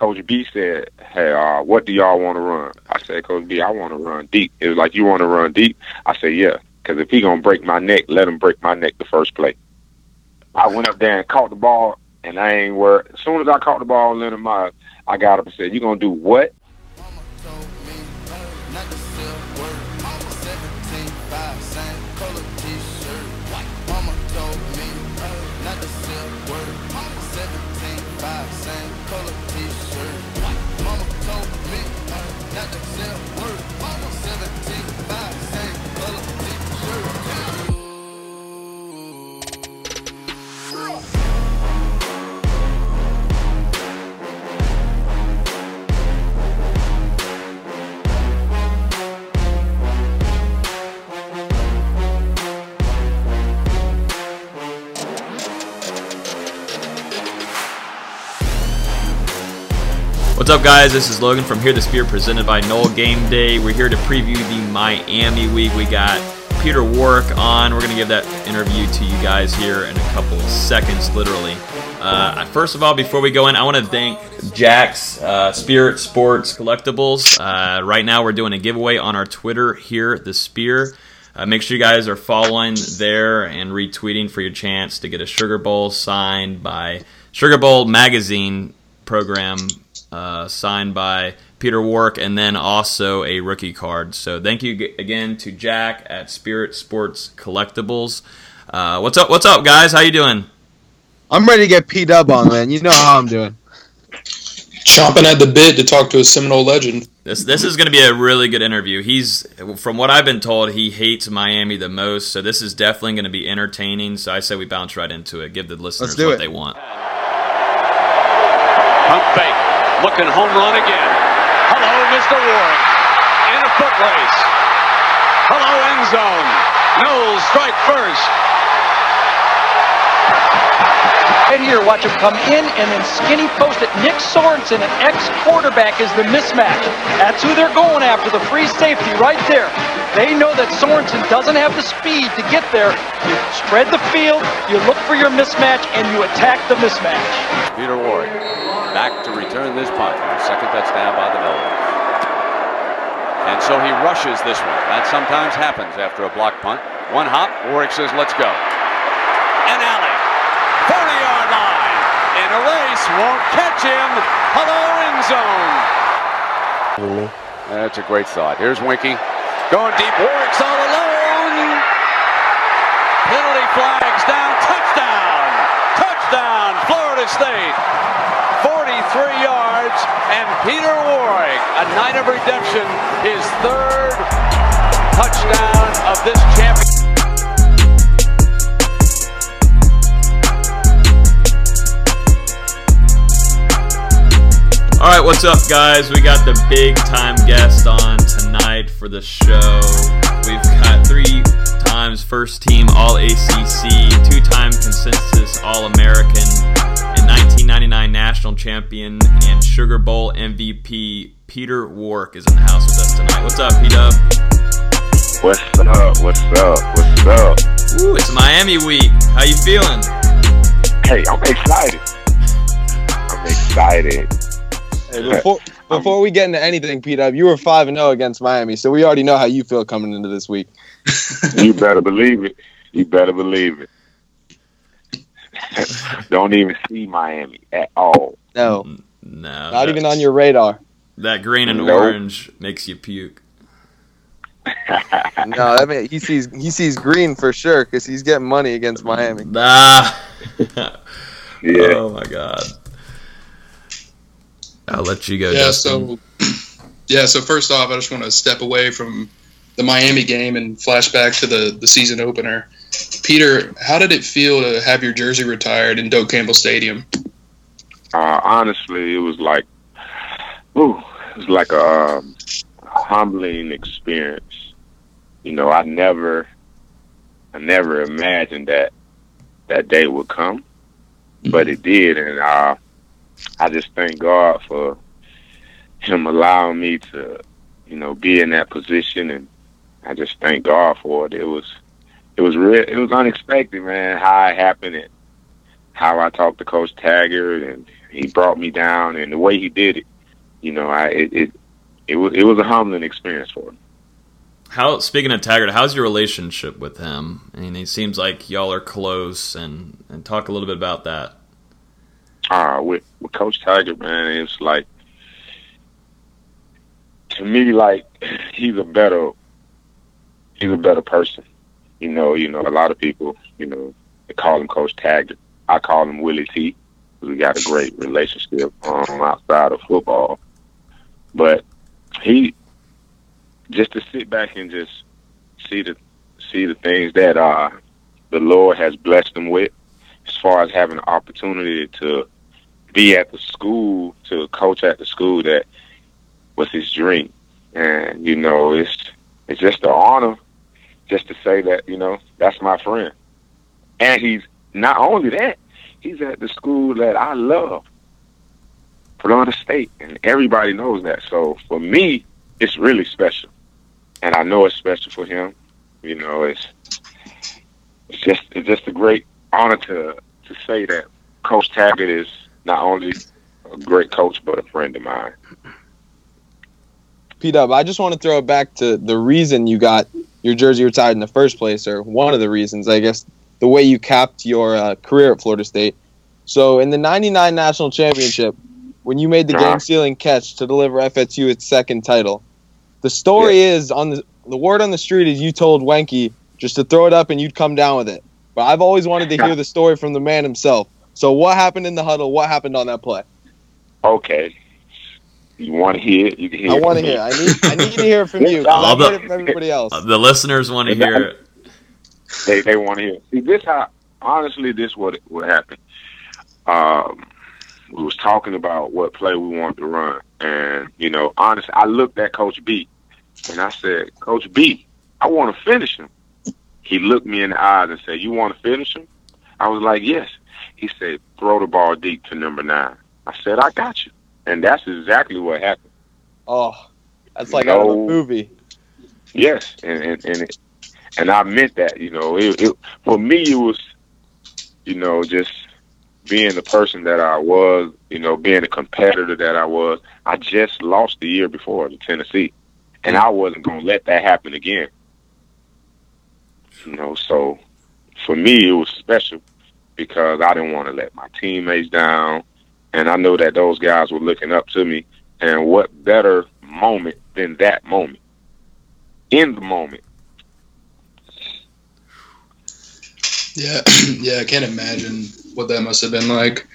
Coach B said, "Hey, uh, what do y'all want to run?" I said, "Coach B, I want to run deep." It was like, "You want to run deep?" I said, "Yeah." Because if he gonna break my neck, let him break my neck the first play. I went up there and caught the ball, and I ain't worried. As soon as I caught the ball in my, I got up and said, "You gonna do what?" What's up, guys? This is Logan from Here the Spear, presented by Noel Game Day. We're here to preview the Miami week. We got Peter Warrick on. We're going to give that interview to you guys here in a couple of seconds, literally. Uh, first of all, before we go in, I want to thank Jack's uh, Spirit Sports Collectibles. Uh, right now, we're doing a giveaway on our Twitter here, the Spear. Uh, make sure you guys are following there and retweeting for your chance to get a Sugar Bowl signed by Sugar Bowl Magazine program uh, signed by Peter Warrick, and then also a rookie card. So thank you again to Jack at Spirit Sports Collectibles. Uh, what's up? What's up, guys? How you doing? I'm ready to get P Dub on, man. You know how I'm doing. Chomping at the bit to talk to a Seminole legend. This this is going to be a really good interview. He's from what I've been told, he hates Miami the most. So this is definitely going to be entertaining. So I say we bounce right into it. Give the listeners what it. they want. Pump fake looking home run again. Hello, Mr. Warrick. In a foot race. Hello, end zone. Noles strike first. Right here, watch him come in and then skinny post it. Nick Sorensen, an ex-quarterback, is the mismatch. That's who they're going after, the free safety right there. They know that Sorensen doesn't have the speed to get there. You spread the field, you look for your mismatch, and you attack the mismatch. Peter Warrick back to return this punt. Second touchdown by the Noles. And so he rushes this one. That sometimes happens after a block punt. One hop, Warrick says, let's go. And alley. 40-yard line. In a race, won't catch him. Hello, end zone. That's a great thought. Here's Weinke. Going deep. Warrick's all alone. Penalty flags down. Touchdown. Touchdown, Florida State. 43 yards, and Peter Warrick, a night of redemption, his third touchdown of this championship. All right, what's up, guys? We got the big time guest on tonight for the show. We've got three times first team All ACC, two time consensus All American, 1999 national champion and Sugar Bowl MVP Peter Warrick is in the house with us tonight. What's up, P Dub? What's up? What's up? What's up? Ooh, it's Miami week. How you feeling? Hey, I'm excited. I'm excited. Hey, before before we get into anything, P Dub, you were five and zero against Miami, so we already know how you feel coming into this week. you better believe it. You better believe it. Don't even see Miami at all. No, No, not even on your radar. that green and Nope. orange makes you puke. No, I mean he sees he sees green for sure because he's getting money against Miami. Ah. Yeah. Oh my god. I'll let you go. Yeah, Justin. so yeah, so first off, I just want to step away from the Miami game and flash back to the the season opener. Peter, how did it feel to have your jersey retired in Doak Campbell Stadium? uh, honestly, it was like, ooh, it was like a, um, humbling experience. You know, I never, I never imagined that that day would come, but it did, and uh, I just thank God for Him allowing me to, you know, be in that position, and I just thank God for it. It was, it was real, it was unexpected, man. How it happened, and how I talked to Coach Taggart, and he brought me down, and the way he did it, you know, I it it, it was it was a humbling experience for me. How speaking of Taggart, how's your relationship with him? I mean, he seems like y'all are close, and and talk a little bit about that. Uh, with with Coach Taggart, man, it's like to me, like he's a better he's a better person. You know, you know, a lot of people, you know, they call him Coach Taggart. I call him Willie T. We got a great relationship um, outside of football, but he just to sit back and just see the see the things that uh, the Lord has blessed him with, as far as having the opportunity to be at the school, to coach at the school that was his dream, and you know, it's it's just an honor just to say that you know that's my friend, and he's not only that, he's at the school that I love, Florida State, and everybody knows that. So for me, it's really special, and I know it's special for him. You know, it's it's just it's just a great honor to to say that Coach Taggart is not only a great coach but a friend of mine. P Dub, I just want to throw it back to the reason you got your jersey retired in the first place, or one of the reasons, I guess, the way you capped your uh, career at Florida State. So, in the '99 national championship, when you made the Uh-huh. game-sealing catch to deliver FSU its second title, the story is on the the word on the street is you told Weinke just to throw it up and you'd come down with it. But I've always wanted to hear the story from the man himself. So, what happened in the huddle? What happened on that play? Okay, you want to hear it? You can hear. I it want to from me. hear. I need. I need to hear it from you. All I've the- heard it from everybody else. The listeners want to hear it. They they want to hear. See, this how honestly this what what happened. Um, we was talking about what play we wanted to run, and you know, honestly, I looked at Coach B, and I said, Coach B, I want to finish him. He looked me in the eyes and said, You want to finish him? I was like, Yes. He said, Throw the ball deep to number nine. I said, I got you, and that's exactly what happened. Oh, that's like out of a movie. Yes, and and and, it, and I meant that. You know, it, it for me it was, you know, just being the person that I was. You know, being the competitor that I was. I just lost the year before to Tennessee, and I wasn't gonna let that happen again. You know, so for me it was special because I didn't want to let my teammates down, and I know that those guys were looking up to me. And what better moment than that moment? in the moment. Yeah, yeah, I can't imagine what that must have been like.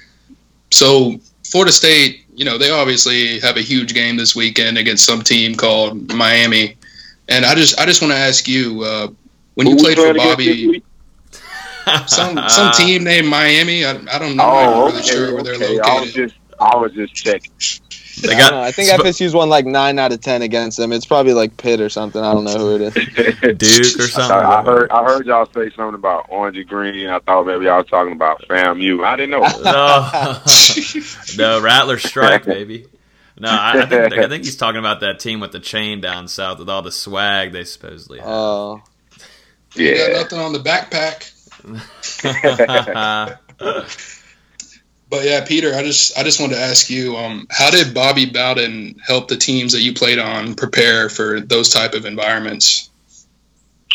So, Florida State, you know, they obviously have a huge game this weekend against some team called Miami, and I just, I just want to ask you, uh, when you Who we played for Bobby? Some some team named Miami, I, I don't know, Oh, I'm not oh, okay, really sure where they're okay. I was just, I was just checking. They I, got. don't. I think sp- FSU's won like nine out of ten against them. It's probably like Pitt or something. I don't know who it is. Duke or something? I, I heard, I heard y'all say something about Orange and Green. I thought maybe y'all was talking about FAMU. I didn't know. no, no, Rattler strike, baby. No, I, I, think, I think he's talking about that team with the chain down south with all the swag they supposedly have. Oh, You got nothing on the backpack. But yeah, Peter, I just I just wanted to ask you, um, how did Bobby Bowden help the teams that you played on prepare for those type of environments?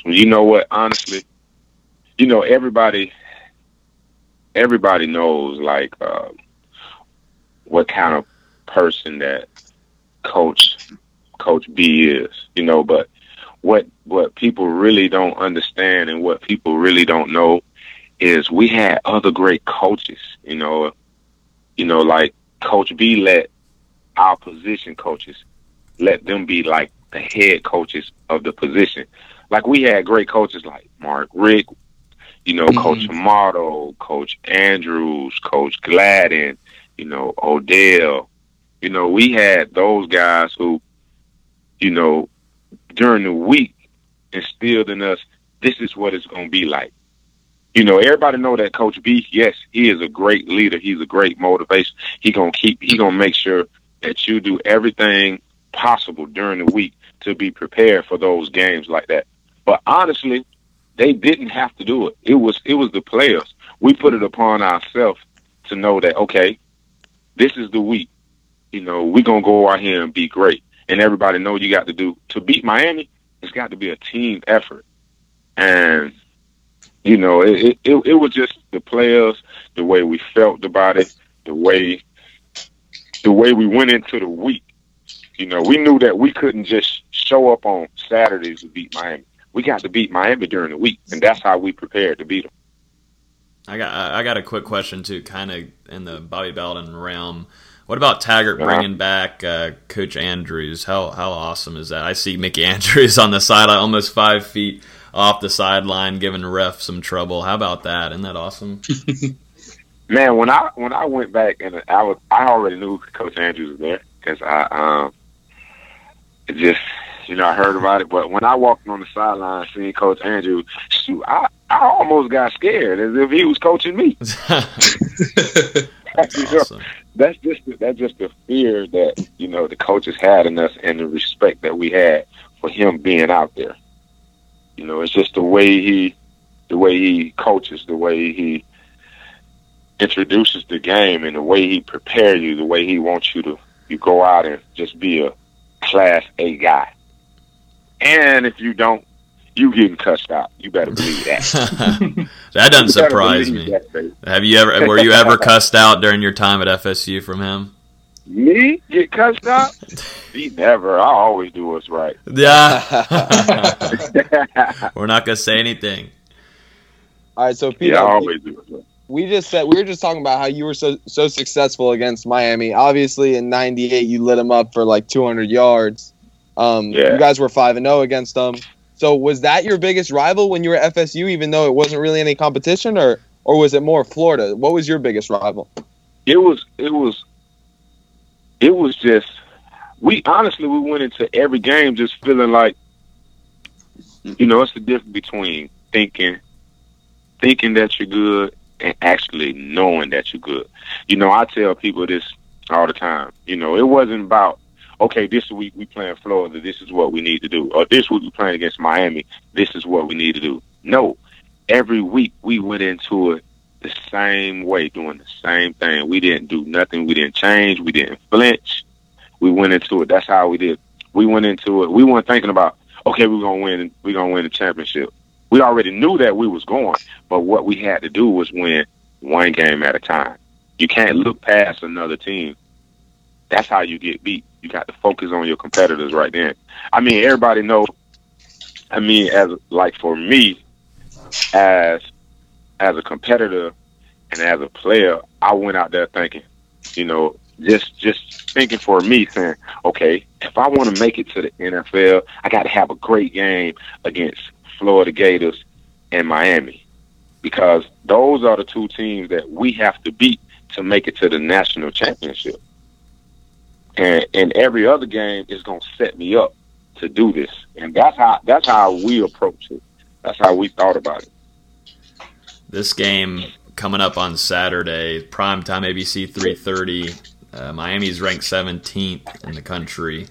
You know what? Honestly, you know everybody. Everybody knows like uh, what kind of person that Coach Coach B is. You know, but what what people really don't understand and what people really don't know is we had other great coaches. You know, you know, like Coach B let our position coaches let them be like the head coaches of the position. Like we had great coaches like Mark Richt, you know, Mhm. Coach Amato, Coach Andrews, Coach Gladden, you know, Odell. You know, we had those guys who, you know, during the week instilled in us, this is what it's going to be like. You know, everybody know that Coach B, yes, he is a great leader. He's a great motivation. He going to keep, he to make sure that you do everything possible during the week to be prepared for those games like that. But honestly, they didn't have to do it. It was, it was the players. We put it upon ourselves to know that, okay, this is the week. You know, we're gonna go out here and be great. And everybody know you got to do to beat Miami. It's got to be a team effort. And you know, it, it it was just the players, the way we felt about it, the way the way we went into the week. You know, we knew that we couldn't just show up on Saturdays to beat Miami. We got to beat Miami during the week, and that's how we prepared to beat them. I got I got a quick question too, kind of in the Bobby Bowden realm. What about Taggart bringing back uh, Coach Andrews? How how awesome is that? I see Mickey Andrews on the sideline, almost five feet off the sideline, giving the ref some trouble. How about that? Isn't that awesome? Man, when I when I went back and I was I already knew Coach Andrews was there because I um just you know I heard about it, but when I walked on the sideline seeing Coach Andrews, shoot, I I almost got scared as if he was coaching me. That's You know, awesome. that's just the, that's just the fear that you know the coaches had in us and the respect that we had for him being out there. You know, it's just the way he the way he coaches, the way he introduces the game, and the way he prepares you, the way he wants you to you go out and just be a class A guy. And if you don't, you getting cussed out. You better believe that. that doesn't surprise me. that. Have you ever were you ever cussed out during your time at FSU from him? Me get cussed out? He never. I always do what's right. Yeah. We're not gonna say anything. All right, so Peter, yeah, I always do what's right. we just said we were just talking about how you were so so successful against Miami. Obviously, in '98, you lit them up for like 200 yards. Um, Yeah. You guys were five and zero against them. So was that your biggest rival when you were at FSU, even though it wasn't really any competition, or or was it more Florida? What was your biggest rival? it was it was it was just we honestly we went into every game just feeling like you know it's the difference between thinking thinking that you're good and actually knowing that you're good you know i tell people this all the time you know it wasn't about okay this week we playing florida this is what we need to do or this week we playing against miami this is what we need to do no every week we went into it the same way, doing the same thing. We didn't do nothing. We didn't change. We didn't flinch. We went into it. That's how we did. We went into it. We weren't thinking about, okay, we're gonna win. We're gonna win the championship. We already knew that we was going, but what we had to do was win one game at a time. You can't look past another team. That's how you get beat. You got to focus on your competitors right then. I mean, everybody know. I mean, as like for me, as as a competitor and as a player, I went out there thinking, you know, just just thinking for me, saying, okay, if I want to make it to the NFL, I got to have a great game against Florida Gators and Miami, because those are the two teams that we have to beat to make it to the national championship. And and every other game is going to set me up to do this, and that's how that's how we approach it. That's how we thought about it. This game coming up on Saturday, prime time ABC 3:30. Uh, Miami's ranked 17th in the country.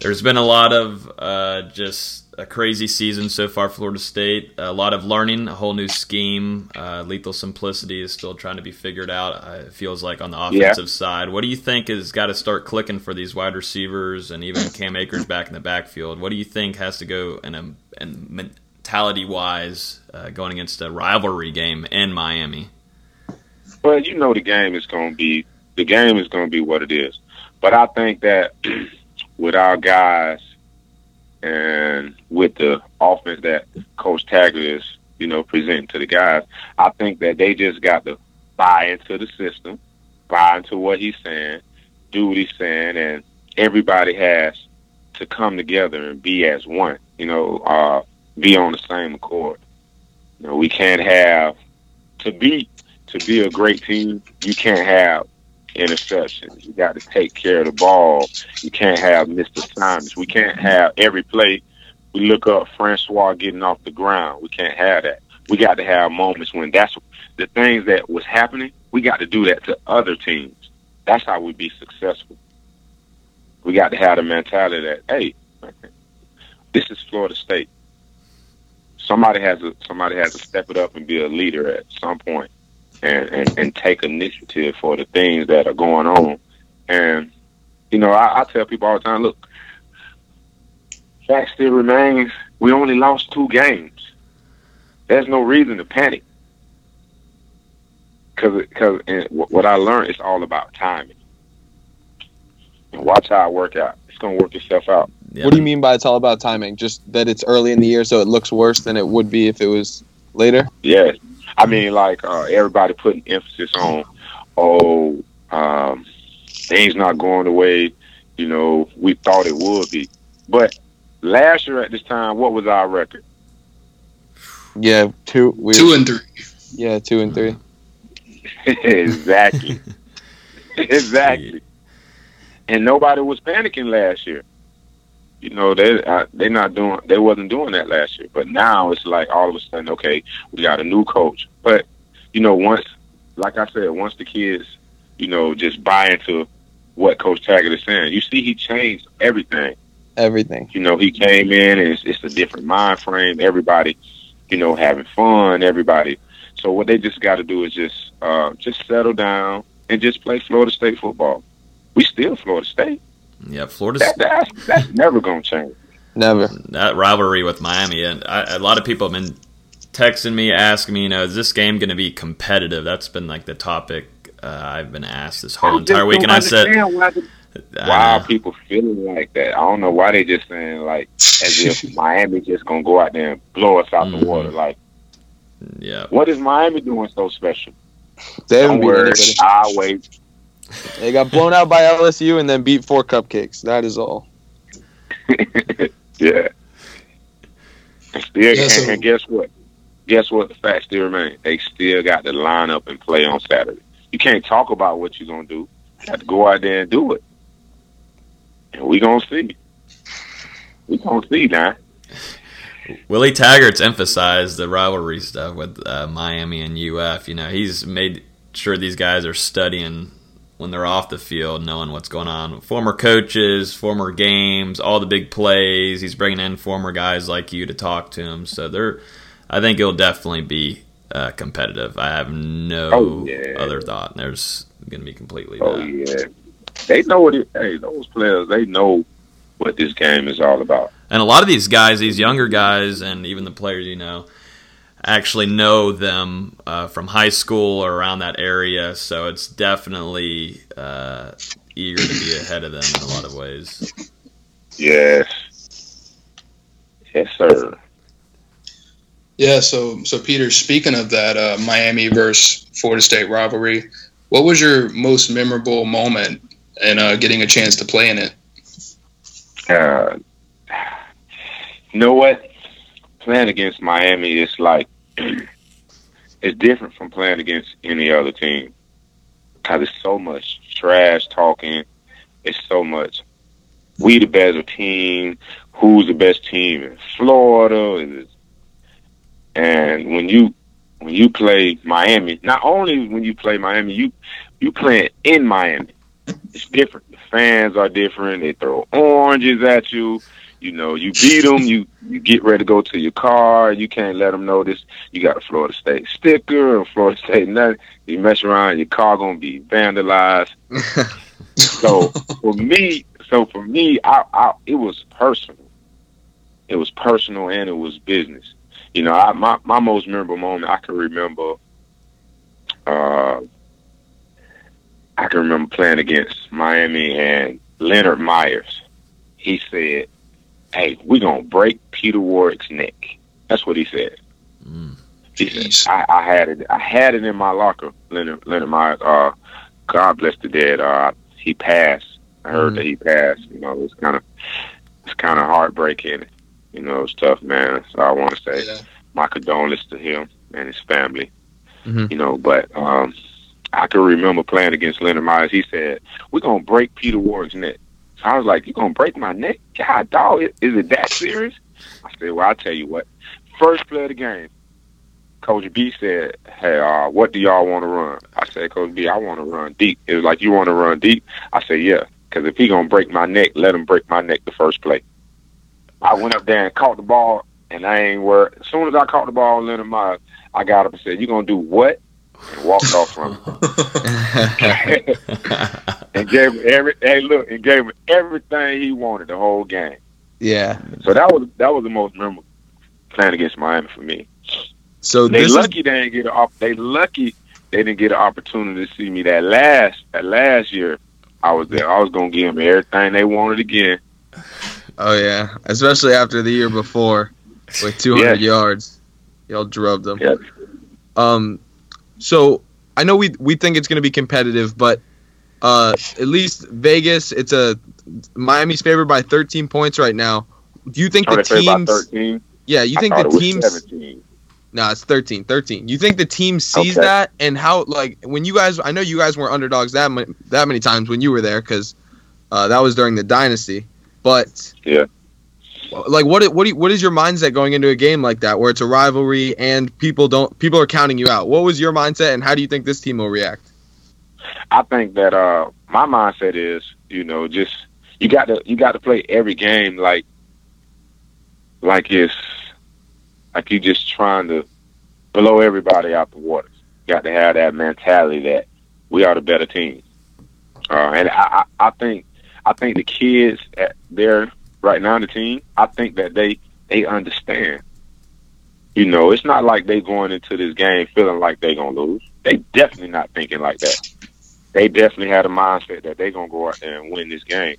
There's been a lot of uh, just a crazy season so far. Florida State, a lot of learning, a whole new scheme. Uh, lethal simplicity is still trying to be figured out. Uh, it feels like on the offensive side. What do you think has got to start clicking for these wide receivers and even Cam Akers back in the backfield? What do you think has to go in a mentality wise uh, going against a rivalry game in Miami? Well, you know the game is going to be the game is going to be what it is. But I think that with our guys and with the offense that Coach Taggart is, you know, presenting to the guys, I think that they just got to buy into the system, buy into what he's saying, do what he's saying, and everybody has to come together and be as one. You know, uh, be on the same accord. You know, we can't have to be to be a great team. You can't have interceptions. You got to take care of the ball. You can't have missed assignments. We can't have every play. We look up Francois getting off the ground. We can't have that. We got to have moments when that's the things that was happening. We got to do that to other teams. That's how we be successful. We got to have the mentality that hey, this is Florida State. Somebody has to somebody has to step it up and be a leader at some point. And, and, and take initiative for the things that are going on. And, you know, I, I tell people all the time, look, fact still remains, we only lost two games. There's no reason to panic. Because cause, what I learned, is all about timing. And watch how it work out. It's going to work itself out. Yeah. What do you mean by it's all about timing? Just that it's early in the year, so it looks worse than it would be if it was later? Yes. I mean, like uh, everybody putting emphasis on, oh, um, things not going the way you know we thought it would be. But last year at this time, what was our record? Yeah, two. We, two and three. Yeah, two and three. exactly. exactly. And nobody was panicking last year. You know, they uh, they not doing they wasn't doing that last year. But now it's like all of a sudden, okay, we got a new coach. But you know, once like I said, once the kids, you know, just buy into what Coach Taggart is saying, you see he changed everything. Everything. You know, he came in and it's, it's a different mind frame. Everybody, you know, having fun. Everybody. So what they just got to do is just uh, just settle down and just play Florida State football. We still Florida State. Yeah, Florida. That, that's, that's never gonna change. Never. That rivalry with Miami, and I, a lot of people have been texting me, asking me, you know, is this game going to be competitive? That's been like the topic uh, I've been asked this whole entire week, and I said, why, the, why are people feeling like that? I don't know why they just saying like as if Miami just gonna go out there and blow us out mm-hmm. the water. Like, yeah, what is Miami doing so special? They don't worry, I'll wait. They got blown out by LSU and then beat four cupcakes. That is all. yeah. Still, yeah, so, and, and guess what? Guess what? The fact still remains. They still got to line up and play on Saturday. You can't talk about what you're gonna do. You have to go out there and do it. And we gonna see. We gonna see now. Willie Taggart's emphasized the rivalry stuff with uh, Miami and UF. You know, he's made sure these guys are studying when they're off the field, knowing what's going on. Former coaches, former games, all the big plays. He's bringing in former guys like you to talk to him. So they're, I think it'll definitely be uh, competitive. I have no oh, yeah. other thought. There's going to be completely. Oh that. yeah, they know what it. Hey, those players, they know what this game is all about. And a lot of these guys, these younger guys, and even the players, you know, actually know them uh, from high school or around that area. So it's definitely uh, eager to be ahead of them in a lot of ways. Yes. Yes, sir. Yeah, so so Peter, speaking of that uh, Miami versus Florida State rivalry, what was your most memorable moment in uh, getting a chance to play in it? Uh, you know what? Playing against Miami is like it's different from playing against any other team because it's so much trash talking. It's so much we the better team. Who's the best team in Florida? And when you when you play Miami, not only when you play Miami, you you playing in Miami. It's different. The fans are different. They throw oranges at you. You know, you beat them. You you get ready to go to your car. You can't let them know this. You got a Florida State sticker and Florida State nothing. You mess around, your car gonna be vandalized. so for me, so for me, I, I it was personal. It was personal and it was business. You know, I, my my most memorable moment I can remember. Uh, I can remember playing against Miami and Leonard Myers. He said, hey, we're gonna break Peter Warrick's neck. That's what he said. Mm. He said, I, I, had it. I had it in my locker. Leonard, Leonard Myers. Uh, God bless the dead. Uh, he passed. I heard mm. that he passed. You know, it's kind of it's kind of heartbreaking. You know, it's tough, man. So I want to say yeah. my condolences to him and his family. Mm-hmm. You know, but um, I can remember playing against Leonard Myers. He said, "We're gonna break Peter Warrick's neck." I was like, "You gonna break my neck? God, dog, is it that serious?" I said, "Well, I'll tell you what. First play of the game, Coach B said, "Hey, uh, what do y'all want to run?" I said, "Coach B, I want to run deep." It was like, "You want to run deep?" I said, "Yeah." Because if he gonna break my neck, let him break my neck the first play. I went up there and caught the ball, and I ain't worried. As soon as I caught the ball, Leonard Myers, I got up and said, "You gonna do what?" and walked off from him. and gave him every hey look and gave him everything he wanted the whole game. yeah. So that was that was the most memorable playing against Miami for me. So They this is lucky they didn't get an op- they lucky they didn't get an opportunity to see me that last that last year. I was there. I was gonna give them everything they wanted again. oh yeah, especially after the year before with 200 yards, y'all drove them. Yeah. Um, so I know we we think it's going to be competitive, but uh, at least Vegas, it's a Miami's favored by 13 points right now. Do you think the teams? Yeah, you I think the teams? No, it's 13. 13. You think the team sees Okay. that and how like when you guys? I know you guys were underdogs that many, that many times when you were there because uh, that was during the dynasty. But Yeah. like what what you- what is your mindset going into a game like that where it's a rivalry and people don't people are counting you out? What was your mindset and how do you think this team will react? I think that uh my mindset is, you know, just you got to you got to play every game like like it's like you just trying to blow everybody out the water. You got to have that mentality that we are the better team. Uh, and I, I I think I think the kids at there right now on the team, I think that they they understand. You know, it's not like they going into this game feeling like they're gonna lose. They definitely not thinking like that they definitely had a mindset that they're gonna go out there and win this game.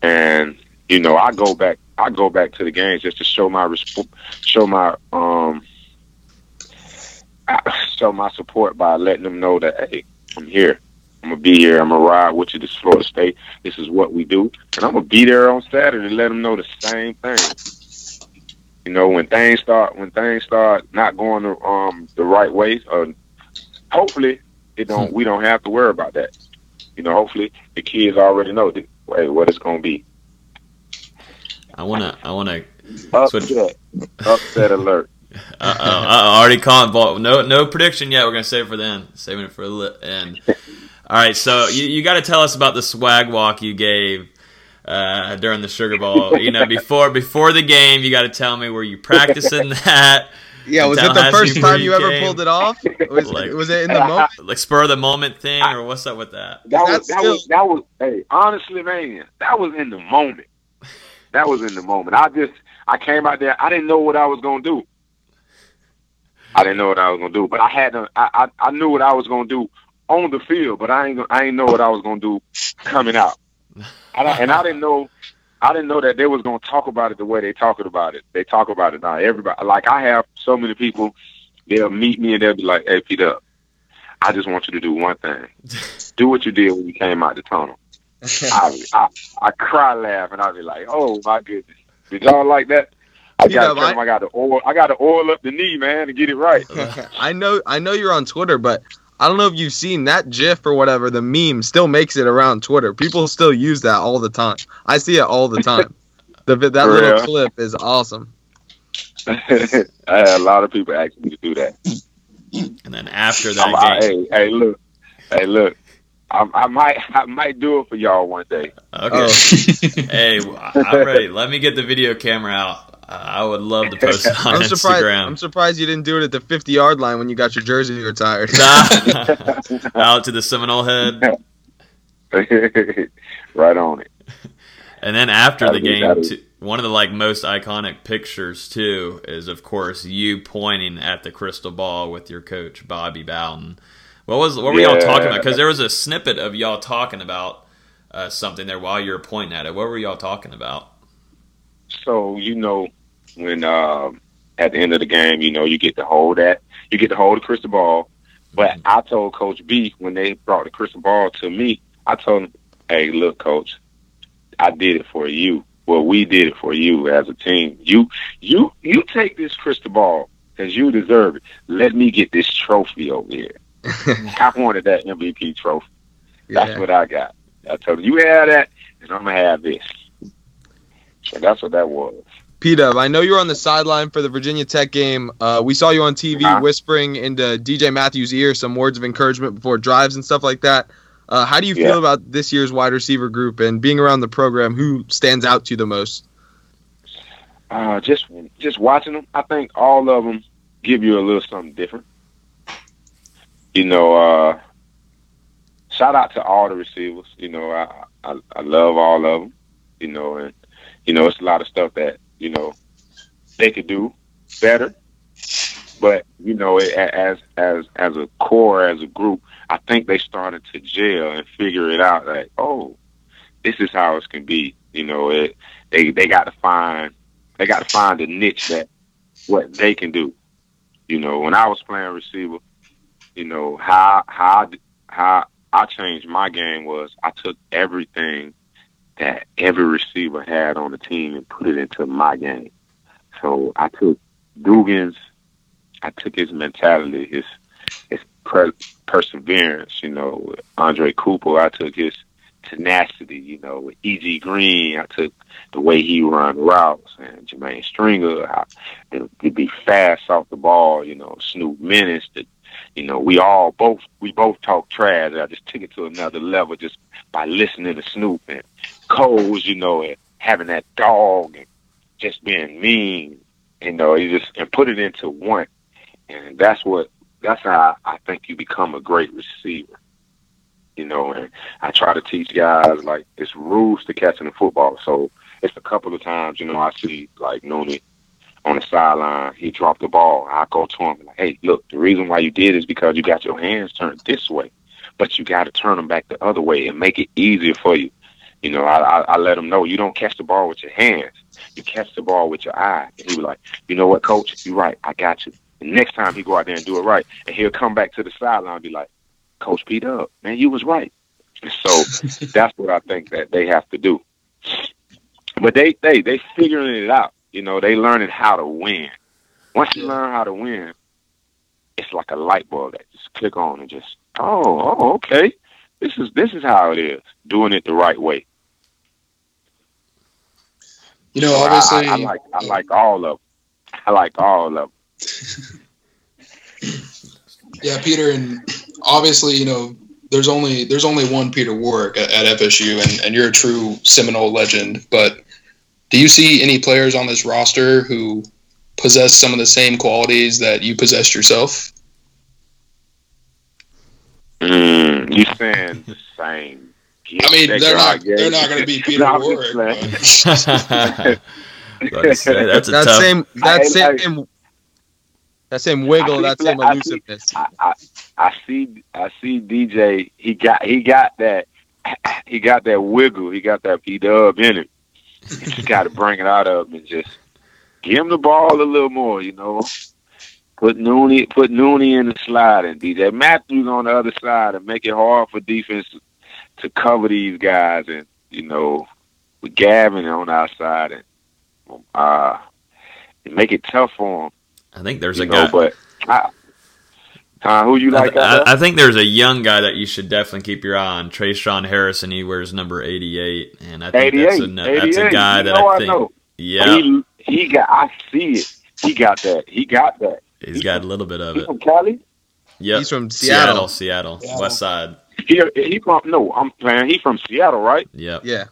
And you know, I go back, I go back to the games just to show my resp- show my um, show my support by letting them know that hey, I'm here. I'm gonna be here. I'm gonna ride with you to Florida State. This is what we do, and I'm gonna be there on Saturday and let them know the same thing. You know, when things start, when things start not going the, um the right way, uh, hopefully it don't. We don't have to worry about that. You know, hopefully the kids already know hey, what it's gonna be. I wanna, I wanna. Upset, upset alert. Uh oh, already calling ball. No, no prediction yet. We're gonna save it for then. Saving it for the end. All right, so you, you got to tell us about the swag walk you gave uh, during the Sugar Bowl. You know, before before the game, you got to tell me were you practicing that? Yeah, was it the first time you ever pulled it off? Was, Like- was it in the moment? like spur of the moment thing, or what's up with that? That was That's that still- was that was. Hey, honestly, man, that was in the moment. That was in the moment. I just I came out there. I didn't know what I was gonna do. I didn't know what I was gonna do, but I had to. I I, I knew what I was gonna do on the field, but I ain't I ain't know what I was gonna do coming out. And I, and I didn't know. I didn't know that they was gonna talk about it the way they talking about it. They talk about it now. Everybody, like I have so many people, they'll meet me and they'll be like, "Hey, Peter, I just want you to do one thing. Do what you did when you came out the tunnel." I, I I cry laugh and I'll be like, "Oh my goodness, did y'all like that?" I Yeah, got to but I- I got to oil. I got to oil up the knee, man, to get it right. I know I know you're on Twitter, but I don't know if you've seen that GIF or whatever. The meme still makes it around Twitter. People still use that all the time. I see it all the time. The that For little real? clip is awesome. I had a lot of people asking me to do that. And then after that I, game, hey, hey, look, hey, look. I, I might, I might do it for y'all one day. okay. Oh. Hey, I'm ready. Let me get the video camera out. I would love to post it on I'm surprised. Instagram. I'm surprised you didn't do it at the 50 yard line when you got your jersey retired. out to the Seminole head. right on it. And then after That'll the be- game, too, one of the like most iconic pictures too is of course you pointing at the crystal ball with your coach Bobby Bowden. What was what were y'all talking about? Because there was a snippet of y'all talking about uh, something there while you were pointing at it. What were y'all talking about? So you know, when um, at the end of the game, you know, you get to hold that, you get to hold the crystal ball. But I told Coach B when they brought the crystal ball to me, I told him, "Hey, look, Coach, I did it for you. Well, we did it for you as a team. You, you, you take this crystal ball because you deserve it. Let me get this trophy over here. I wanted that MVP trophy. That's Yeah. what I got. I told him, you have that, and I'm gonna have this. So that's what that was. P Dub, I know you're on the sideline for the Virginia Tech game. Uh, we saw you on TV Uh-huh. whispering into DJ Matthews' ear some words of encouragement before drives and stuff like that. Uh, how do you Yeah. feel about this year's wide receiver group and being around the program? Who stands out to you the most? Uh, just just watching them, I think all of them give you a little something different. you know, uh, shout out to all the receivers. You know, I, I I love all of them. You know, and you know it's a lot of stuff that you know they could do better. But you know, it, as as as a core, as a group, I think they started to jail and figure it out. Like, oh, this is how it can be. You know, it they they got to find they got to find a niche that what they can do. You know, when I was playing receiver, you know how how how I changed my game was I took everything that every receiver had on the team and put it into my game. So I took Dugans, I took his mentality, his his per- perseverance. You know, Andre Cooper, I took his tenacity. You know, with E.G. Green, I took the way he run routes, and Jermaine Stringer, how to be fast off the ball. You know, Snoop Minnis, the you know, we all both we both talk trash. I just took it to another level just by listening to Snoop and Coles, you know, and having that dog and just being mean, you know, you just and put it into one. And that's what that's how I think you become a great receiver. You know, and I try to teach guys like it's rules to catching the football. So it's a couple of times, you know, I see like Nooney on the sideline. He dropped the ball. I go to him like, "Hey, look, the reason why you did is because you got your hands turned this way, but you got to turn them back the other way and make it easier for you." You know, I, I, I let him know you don't catch the ball with your hands. You catch the ball with your eye. And he was like, "You know what, coach? You're right. I got you." The next time he go out there and do it right, and he'll come back to the sideline and be like, "Coach Pete up, man, you was right." So that's what I think that they have to do. But they they they figuring it out. You know, they learning how to win. Once you learn how to win, it's like a light bulb that just click on and just oh, oh, okay. This is this is how it is. Doing it the right way. You know, obviously, I, I, I like I like all of them. I like all of them. yeah, Peter, and obviously, you know, there's only there's only one Peter Warrick at, at FSU, and, and you're a true Seminole legend. But do you see any players on this roster who possess some of the same qualities that you possessed yourself? Mm, you saying the same? I mean, they're not they're not going to be Peter no, Warrick. that's, that's that tough. same that I- same I- that same wiggle, that same I elusiveness. I, I, I see I see DJ. He got he got that he got that wiggle. He got that P dub in it. You just got to bring it out of him and just give him the ball a little more. You know, put Nooney put Nooney in the slide and DJ Matthews on the other side and make it hard for defense to cover these guys. And you know, with Gavin on our side and uh, and make it tough for him. I think there's a know, guy. but I, uh, who you like? out there? I, I think there's a young guy that you should definitely keep your eye on. Tre'Shaun Harrison. He wears number 88, and I think that's a 88, that's a guy You that know I I think. know. Yeah, He he got. I see it. He got that. He got that. he's got a little bit of He it. from Cali. Yep. He's from Seattle, Seattle. Seattle, Seattle. West Side. He he from no. I'm playing. He from Seattle, right? Yep. Yeah.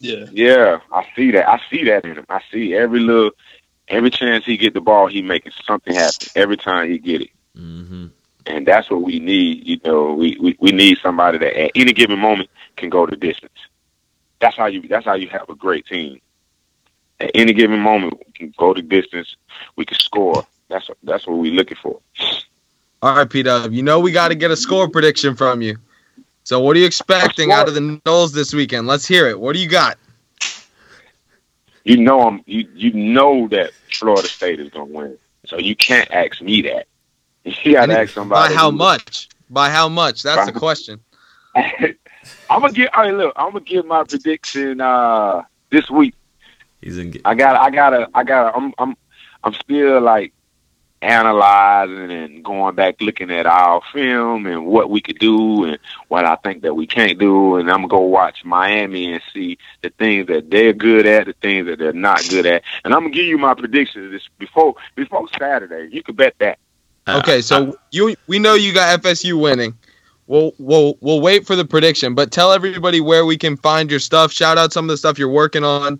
Yeah. Yeah, I see that. I see that in him. I see every little, every chance he get the ball, he making something happen. Every time he get it, hmm and that's what we need. You know, we, we we need somebody that at any given moment can go the distance. That's how you. That's how you have a great team. At any given moment, we can go the distance. We can score. That's that's what we're looking for. All right, P Dub. You know we got to get a score prediction from you. So what are you expecting out of the Noles this weekend? Let's hear it. What do you got? You know, I'm. You you know that Florida State is gonna win. So you can't ask me that. You got to ask somebody. By how much? By how much? That's the question. I'm gonna get. All right, look. I'm gonna give my prediction uh, this week. He's in. I got. I gotta. I gotta. I'm. I'm. I'm still like analyzing and going back, looking at our film and what we could do and what I think that we can't do. And I'm gonna go watch Miami and see the things that they're good at, the things that they're not good at. And I'm gonna give you my predictions this before before Saturday. You can bet that. uh, Okay, so you we know you got FSU winning. We'll we'll we'll wait for the prediction, but tell everybody where we can find your stuff. Shout out some of the stuff you're working on.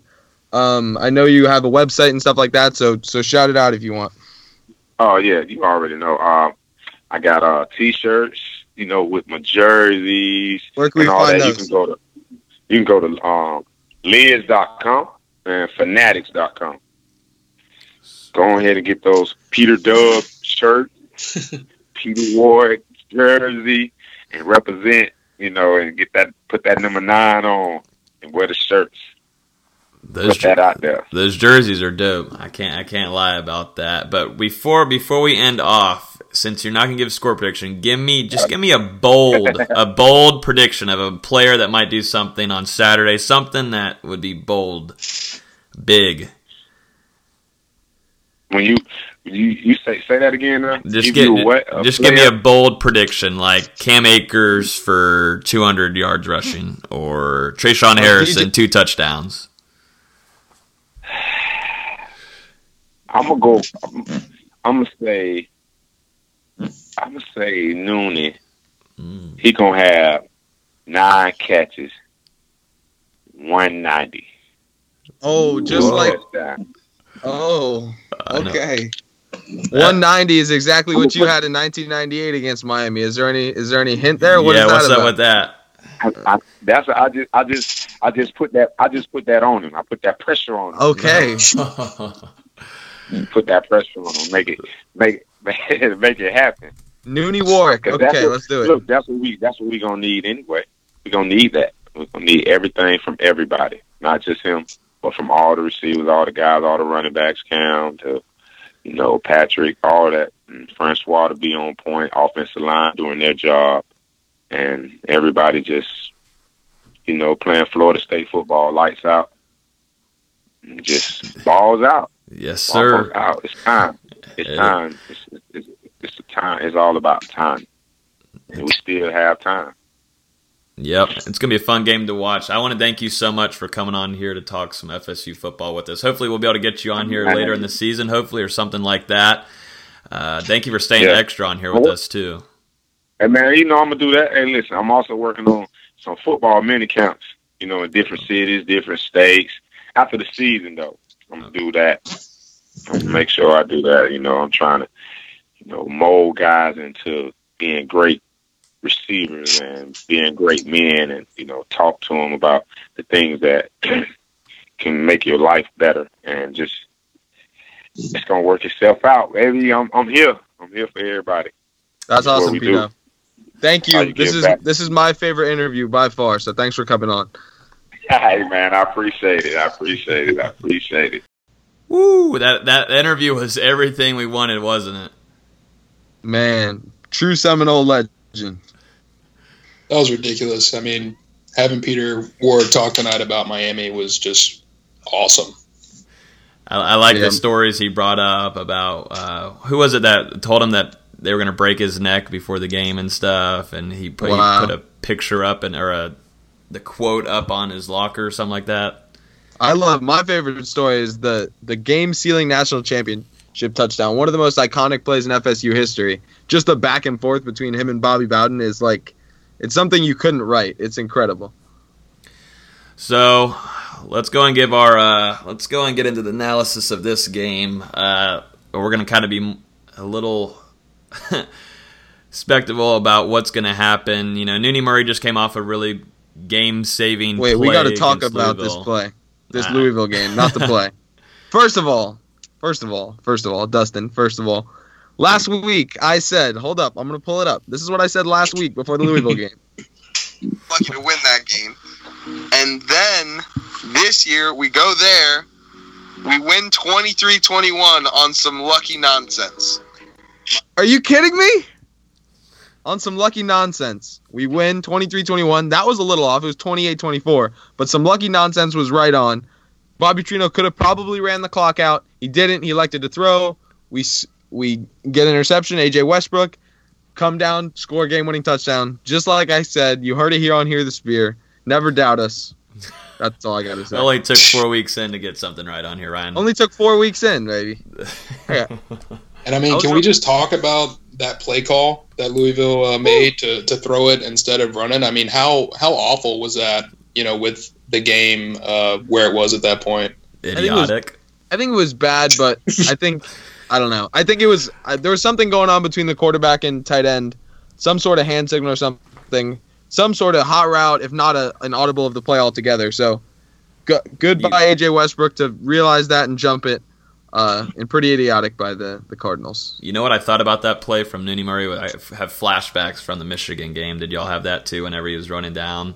Um, I know you have a website and stuff like that, so so shout it out if you want. Oh yeah, you already know. Uh, I got uh t-shirts, you know, with my jerseys Where can we and all find that. You can go to you can go to um liz.com and fanatics.com. Go ahead and get those Peter Dub shirt, Peter Ward jersey, and represent, you know, and get that put that number nine on and wear the shirts. Those Put that out there. those jerseys are dope. I can't I can't lie about that. But before before we end off, since you're not gonna give a score prediction, give me just give me a bold a bold prediction of a player that might do something on Saturday, something that would be bold, big. When you you you say say that again now. Just Give give what? A just give me a bold prediction like Cam Akers for 200 yards rushing or Tre'Shaun oh, Harrison two touchdowns. I'm gonna go. I'm, I'm gonna say. I'm gonna say Nooney. Mm. He gonna have nine catches, one ninety. Oh, just like oh, okay. 190 is exactly what you had in 1998 against Miami. Is there any is there any hint there? What is yeah, that what's about? up with that? I, I, that's I just I just I just put that I just put that on him. I put that pressure on him. Okay. Put that pressure on them. Make it make it make it happen. Noonie Warwick. Okay, what- let's do it. Look, that's what we that's what we gonna need anyway. We gonna need that. We gonna need everything from everybody, not just him, but from all the receivers, all the guys, all the running backs, Cam to you know Patrick, all that, and Francois to be on point, offensive line doing their job, and everybody just you know playing Florida State football, lights out, just balls out. Yes, sir. out. It's time. It's Yeah. time. It's, it's, it's the time. It's all about time. And we still have time. Yep, it's gonna be a fun game to watch. I want to thank you so much for coming on here to talk some FSU football with us. Hopefully, we'll be able to get you on here later in the season, hopefully, or something like that. Uh, thank you for staying Yeah. extra on here with us too. Hey man, you know I'm gonna do that. Hey, listen, I'm also working on some football mini camps. You know, in different cities, different states. After the season, though, I'm gonna do that. I'm gonna make sure I do that. You know, I'm trying to, you know, mold guys into being great receivers and being great men, and you know, talk to them about the things that can make your life better, and just it's gonna work itself out, baby. I'm I'm here. I'm here for everybody. That's what awesome, we Pino. Thank you. you This is back. this is my favorite interview by far. So thanks for coming on. Hey man, I appreciate it. I appreciate it. I appreciate it. Woo! That that interview was everything we wanted, wasn't it? Man, true Seminole legend. That was ridiculous. I mean, having Peter Warrick talk tonight about Miami was just awesome. I, I like Yeah. the stories he brought up about uh, who was it that told him that they were going to break his neck before the game and stuff, and he put, Wow. he put a picture up and or a the quote up on his locker or something like that. I love my favorite story is the the game sealing national championship touchdown. One of the most iconic plays in FSU history. Just the back and forth between him and Bobby Bowden is like it's something you couldn't write. It's incredible. So let's go and give our uh, let's go and get into the analysis of this game. Uh, we're going to kind of be a little spectacle about what's going to happen. You know, Nooney Murray just came off a really game-saving. Wait, we got to talk against about this play. This Ah. Louisville game, not the play. first of all, first of all, first of all, Dustin, first of all, last week I said, hold up, I'm going to pull it up. This is what I said last week before the Louisville game. lucky to win that game. And then this year we go there, we win 23-21 on some lucky nonsense. Are you kidding me? On some lucky nonsense. We win 23-21. That was a little off. It was 28-24, but some lucky nonsense was right on. Bobby Petrino could have probably ran the clock out. He didn't. He elected to throw. We we get an interception. AJ Westbrook come down, score game-winning touchdown. Just like I said, you heard it here on Hear the Spear. Never doubt us. That's all I got to say. only took four weeks in to get something right on here, Ryan. Only took 4 weeks in, baby. Yeah. And I I mean, was can re- we just talk about that play call that Louisville uh, made to, to throw it instead of running? I mean, how how awful was that? You know, with the game uh, where it was at that point. think it was- Idiotic. I think it was bad, but I think I don't know. I think it was uh, there was something going on between the quarterback and tight end, some sort of hand signal or something, some sort of hot route, if not a, an audible of the play altogether. So, go, good by AJ Westbrook to realize that and jump it. Uh, and pretty idiotic by the the Cardinals. You know what I thought about that play from Nooney Murray? I have flashbacks from the Michigan game. Did y'all have that too? Whenever he was running down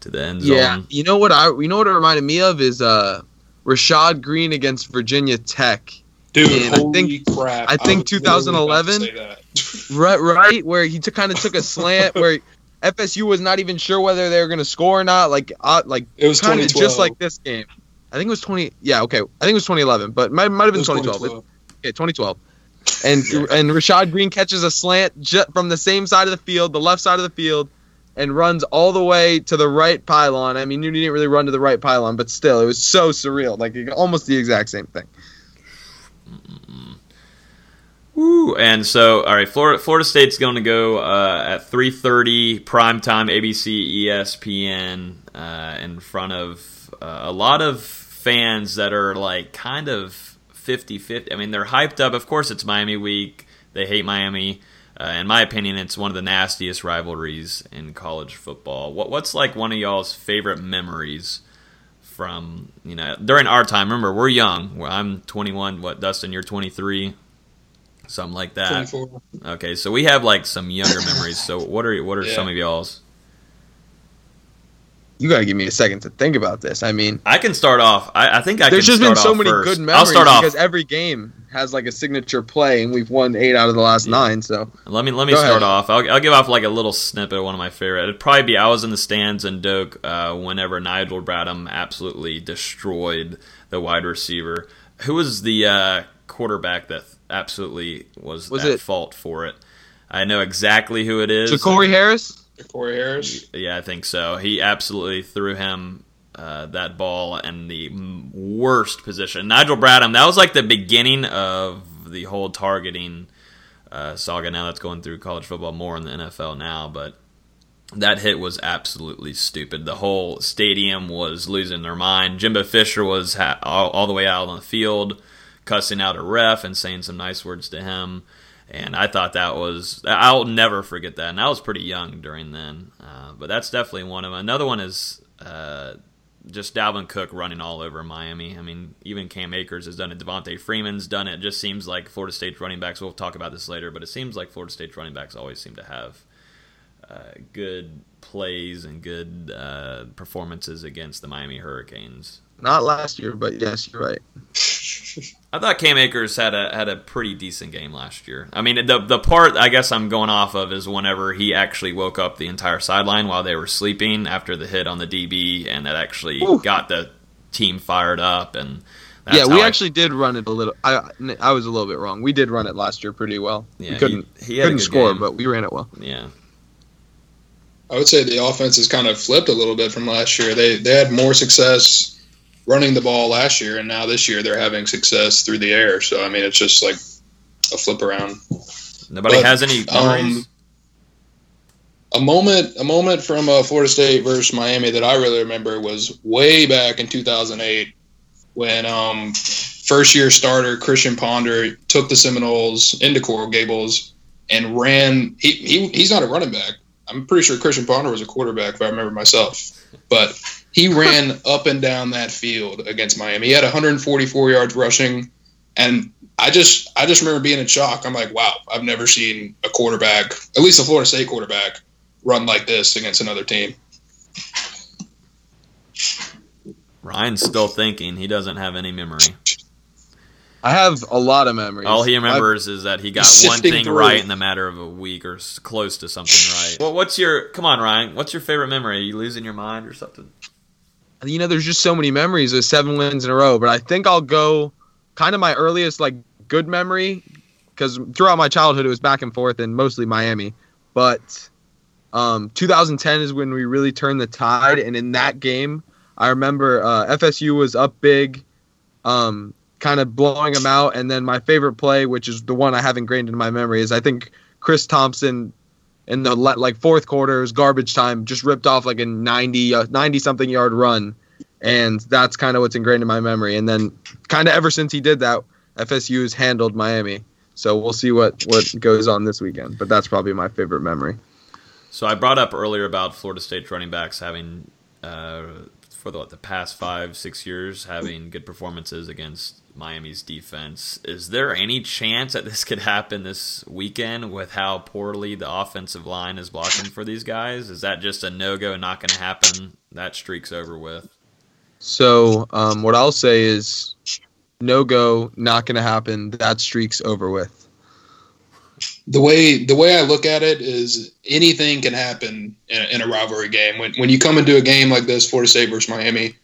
to the end zone. Yeah, you know what I you know what it reminded me of is uh Rashad Greene against Virginia Tech. Dude, And I holy think- crap! I think was literally about to 2011. Right, right, where he took kind of took a slant where FSU was not even sure whether they were going to score or not. Like, uh, like It was kind of just like this game. I think it was twenty. Yeah, okay. I think it was 2011, but might might have been was 2012. Okay, 2012. And and Rashad Greene catches a slant ju- from the same side of the field, the left side of the field, and runs all the way to the right pylon. I mean, you didn't really run to the right pylon, but still, it was so surreal. Like almost the exact same thing. Woo. And so, all right, Florida, Florida State's going to go uh, at 3:30 primetime ABC ESPN uh, in front of uh, a lot of fans that are like kind of 50-50. I mean, they're hyped up. Of course, it's Miami week. They hate Miami. Uh, in my opinion, it's one of the nastiest rivalries in college football. What, what's like one of y'all's favorite memories from you know during our time? Remember, we're young. I'm 21. What, Dustin? You're 23. Something like that. 24. Okay, so we have like some younger memories. So what are what are Yeah. some of y'all's? You got to give me a second to think about this. I mean, I can start off. I, I think I There's just been so many first. good I'll memories start off. because every game has like a signature play, and we've won eight out of the last nine. So Let me let me Go start ahead. off. I'll, I'll give off like a little snippet of one of my favorite. It'd probably be I was in the stands in Doak uh, whenever Nigel Bradham absolutely destroyed the wide receiver. Who was the uh, quarterback that absolutely was, Was at it- fault for it? I know exactly who it is. so Corey Harris. Corey Harris. Yeah, I think so. He absolutely threw him uh, that ball in the worst position. Nigel Bradham, that was like the beginning of the whole targeting uh, saga. Now that's going through college football more in the NFL now, but that hit was absolutely stupid. The whole stadium was losing their mind. Jimbo Fisher was ha- all, all the way out on the field, cussing out a ref and saying some nice words to him. And I thought that was I'll never forget that. And I was pretty young during then, uh, but that's definitely one of them. Another one is uh, just Dalvin Cook running all over Miami. I mean, even Cam Akers has done it. Devonta Freeman's done it. It just seems like Florida State's running backs. We'll talk about this later, but it seems like Florida State's running backs always seem to have uh, good plays and good uh, performances against the Miami Hurricanes. Not last year, but yes, you're right. I thought Cam Akers had a had a pretty decent game last year. I mean, the the part I guess I'm going off of is whenever he actually woke up the entire sideline while they were sleeping after the hit on the DB, and that actually Ooh. got the team fired up. And that's yeah, we I- actually did run it a little. I I was a little bit wrong. We did run it last year pretty well. yeah, we couldn't he, he had couldn't score, game. but we ran it well. yeah. I would say the offense has kind of flipped a little bit from last year. They they had more success running the ball last year, and now this year they're having success through the air. So I mean, it's just like a flip around. Nobody But, has any. Um, a moment, a moment from uh, Florida State versus Miami that I really remember was way back in 2008 when um, first year starter Christian Ponder took the Seminoles into Coral Gables and ran. He, he he's not a running back. I'm pretty sure Christian Ponder was a quarterback if I remember myself, but he ran up and down that field against Miami. He had 144 yards rushing, and I just I just remember being in shock. I'm like, wow, I've never seen a quarterback, at least a Florida State quarterback, run like this against another team. Ryan's still thinking. He doesn't have any memory. I have a lot of memories. All he remembers is that he got one thing through. right in the matter of a week or close to something right. Well, what's your? Come on, Ryan. What's your favorite memory? Are you losing your mind or something? you know, there's just so many memories of seven wins in a row. But I think I'll go kind of my earliest like good memory because throughout my childhood it was back and forth and mostly Miami. But um, 2010 is when we really turned the tide, and in that game, I remember uh, FSU was up big, um, kind of blowing them out. And then my favorite play, which is the one I have ingrained in my memory, is I think Chris Thompson in the like fourth quarter, was garbage time, just ripped off like a 90 uh, 90 something yard run, and that's kind of what's ingrained in my memory. And then kind of ever since he did that, FSU has handled Miami. So we'll see what what goes on this weekend. But that's probably my favorite memory. So I brought up earlier about Florida State running backs having, uh, for the, what, the past five, six years, having good performances against Miami's defense. Is there any chance that this could happen this weekend with how poorly the offensive line is blocking for these guys? Is that just a no go, not going to happen? That streak's over with. So um, what I'll say is no go, not going to happen. That streak's over with the way the way I look at it is anything can happen in a, in a, rivalry game. When when you come into a game like this, Florida State versus Miami,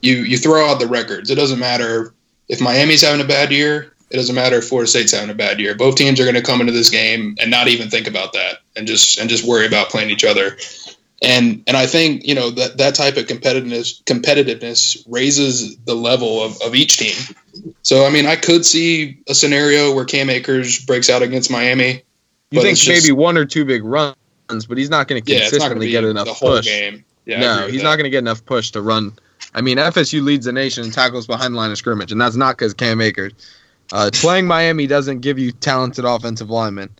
you you throw out the records. It doesn't matter if Miami's having a bad year. It doesn't matter if Florida State's having a bad year. Both teams are going to come into this game and not even think about that and just and just worry about playing each other. And and I think you know that that type of competitiveness competitiveness raises the level of, of each team. So I mean, I could see a scenario where Cam Akers breaks out against Miami you think maybe one or two big runs, but he's not going to consistently yeah, get enough push. Game. Yeah, no, he's not going to get enough push to run. I mean, FSU leads the nation in tackles behind the line of scrimmage, and that's not because Cam Akers. Uh, playing Miami doesn't give you talented offensive linemen.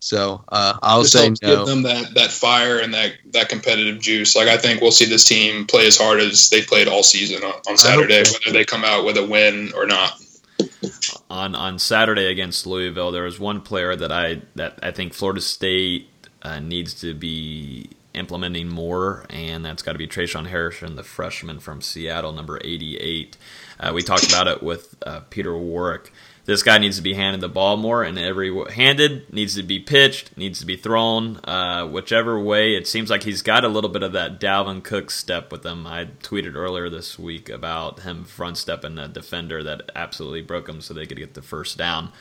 So uh, I'll Just say no. Give them that, that fire and that, that competitive juice. Like I think we'll see this team play as hard as they played all season on, on Saturday, whether they come out with a win or not on on Saturday against Louisville, there was one player that I that I think Florida State uh, needs to be implementing more, and that's got to be Tre'Shaun Harrison, the freshman from Seattle, number 88. Uh, we talked about it with uh, Peter Warrick. this guy needs to be handed the ball more, and every handed needs to be pitched, needs to be thrown, uh, whichever way. It seems like he's got a little bit of that Dalvin Cook step with him. I tweeted earlier this week about him front stepping a defender that absolutely broke him so they could get the first down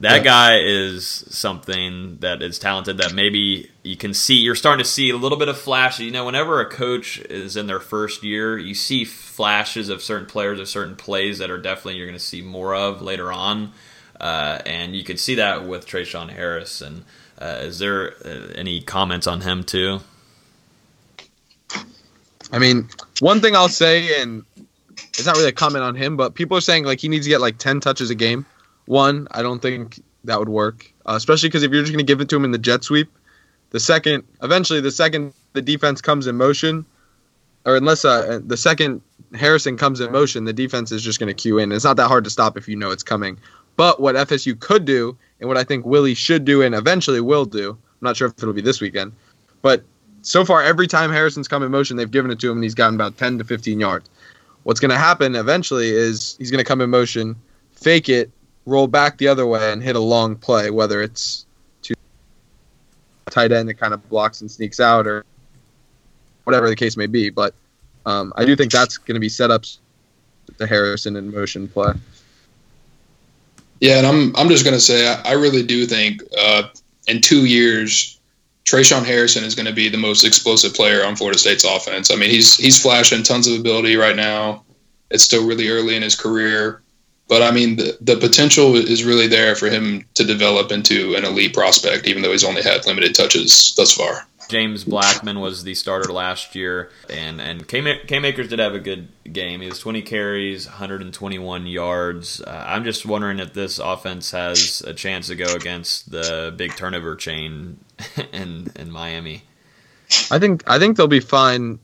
that yeah. guy is something that is talented that maybe you can see. You're starting to see a little bit of flashes. You know whenever a coach is in their first year you see flashes of certain players or certain plays that are definitely you're going to see more of later on. Uh, and you can see that with Tre'Shaun Harris. And uh, is there uh, any comments on him too? I mean one thing I'll say and it's not really a comment on him but people are saying like he needs to get like 10 touches a game one, I don't think that would work, uh, especially because if you're just going to give it to him in the jet sweep, the second, eventually, the second the defense comes in motion, or unless uh, the second Harrison comes in motion, the defense is just going to cue in. It's not that hard to stop if you know it's coming. But what FSU could do, and what I think Willie should do, and eventually will do, I'm not sure if it'll be this weekend, but so far every time Harrison's come in motion, they've given it to him, and he's gotten about 10 to 15 yards. What's going to happen eventually is he's going to come in motion, fake it, roll back the other way and hit a long play, whether it's to tight end that kind of blocks and sneaks out or whatever the case may be. But um, I do think that's going to be set up the Harrison in motion play. Yeah, and I'm I'm just going to say I, I, really do think uh, in two years. Tre'Shaun Harrison is going to be the most explosive player on Florida State's offense. I mean, he's he's flashing tons of ability right now. It's still really early in his career, but I mean, the, the potential is really there for him to develop into an elite prospect, even though he's only had limited touches thus far. James Blackman was the starter last year, and and Cam Akers did have a good game. He was 20 carries, 121 yards. Uh, I'm just wondering if this offense has a chance to go against the big turnover chain in in Miami. I think I think they'll be fine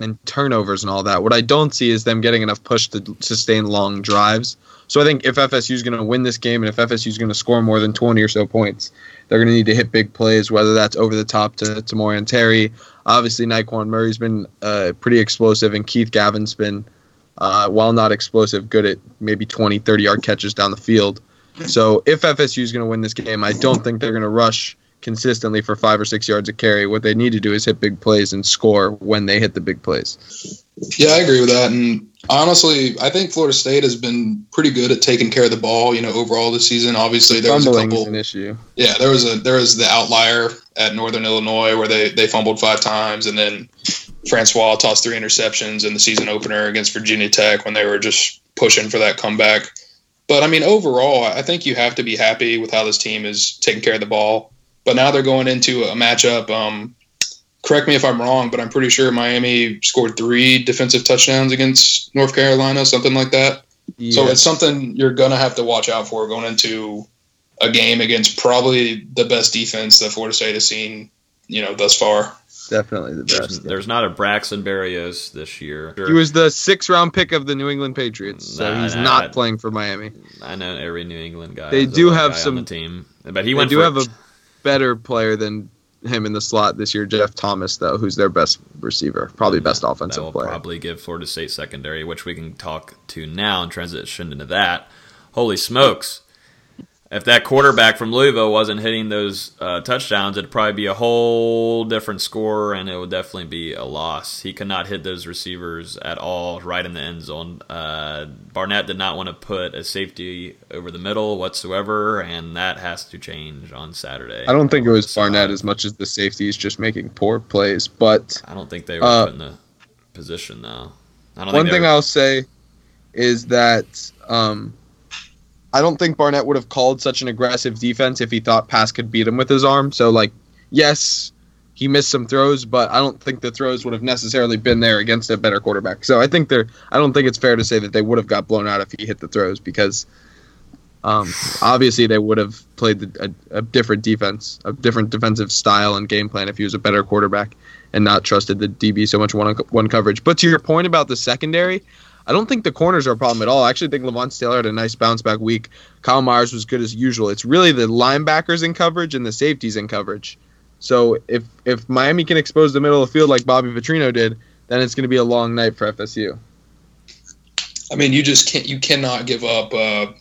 and turnovers and all that. What I don't see is them getting enough push to sustain long drives. So I think if FSU is going to win this game and if FSU is going to score more than 20 or so points, they're going to need to hit big plays, whether that's over the top to, to Morian Terry. Obviously, Nyqwan Murray's been uh, pretty explosive, and Keith Gavin's been, uh, while not explosive, good at maybe 20, 30 yard catches down the field. So if FSU is going to win this game, I don't think they're going to rush consistently for five or six yards of carry. What they need to do is hit big plays and score when they hit the big plays. Yeah, I agree with that. And honestly, I think Florida State has been pretty good at taking care of the ball. You know, overall this season. Obviously, there was a couple. an issue. Yeah, there was a there was the outlier at Northern Illinois where they they fumbled five times, and then Francois tossed three interceptions in the season opener against Virginia Tech when they were just pushing for that comeback. But I mean, overall, I think you have to be happy with how this team is taking care of the ball. But now they're going into a matchup. Um, correct me if I'm wrong, but I'm pretty sure Miami scored three defensive touchdowns against North Carolina, something like that. So it's something you're gonna have to watch out for going into a game against probably the best defense that Florida State has seen, you know, thus far. definitely the There's, best. there's not a Braxton Berrios this year. He was the sixth round pick of the New England Patriots, so Nah, he's nah, not nah. playing for Miami. I know every New England guy. They is a do have guy some- the team, but he They went. do for, have a better player than him in the slot this year, Jeff Thomas, though, who's their best receiver, probably best that offensive player. probably give Florida State secondary, which we can talk to now and transition into that. Holy smokes! If that quarterback from Louisville wasn't hitting those uh, touchdowns, it'd probably be a whole different score, and it would definitely be a loss. He could not hit those receivers at all, right in the end zone. Uh, Barnett did not want to put a safety over the middle whatsoever, and that has to change on Saturday. I don't think it was So, Barnett as much as the safeties just making poor plays. But I don't think they were Uh, put in the position though. I don't one thing were- I'll say is that um, I don't think Barnett would have called such an aggressive defense if he thought Pass could beat him with his arm. So, like, yes, he missed some throws, but I don't think the throws would have necessarily been there against a better quarterback. So I think they're. I don't think it's fair to say that they would have got blown out if he hit the throws because. Um, obviously, they would have played the, a, a different defense, a different defensive style and game plan if he was a better quarterback and not trusted the DB so much one one coverage. But to your point about the secondary, I don't think the corners are a problem at all. I actually think Levonta Taylor had a nice bounce back week. Kyle Myers was good as usual. It's really the linebackers in coverage and the safeties in coverage. So if if Miami can expose the middle of the field like Bobby Petrino did, then it's going to be a long night for FSU. I mean, you just can't. You cannot give up. Uh,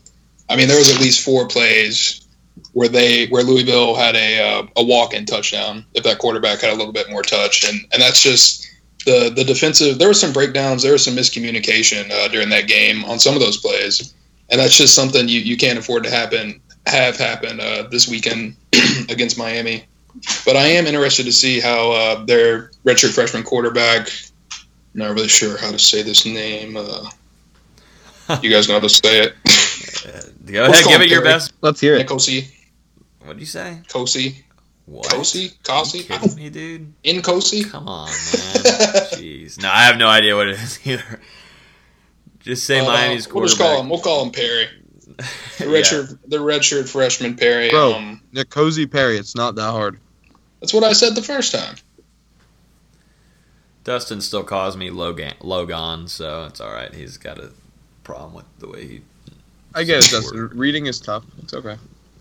I mean, there was at least four plays where they where Louisville had a uh, a walk in touchdown. If that quarterback had a little bit more touch, and and that's just the the defensive. There were some breakdowns. There was some miscommunication uh, during that game on some of those plays, and that's just something you, you can't afford to happen have happen uh, this weekend against Miami. But I am interested to see how uh, their redshirt freshman quarterback. Not really sure how to say this name. Uh, you guys know how to say it. Go ahead, give him it your best. Let's hear it. Nikosi, What do you say? Kosi, What? Kosi, Are you Kosi, kidding me, dude? in Kosi. Come on, man. Jeez. No, I have no idea what it is either. Just say Uh, Miami's We'll just call him. We'll call him Perry. The Yeah. redshirt, the redshirt freshman Perry. Bro. Um, Cozy Perry, it's not that hard. that's what I said the first time. Dustin still calls me Logan, Logan, so it's all right. He's got a problem with the way he, I get it, Dustin. Reading is tough. It's okay.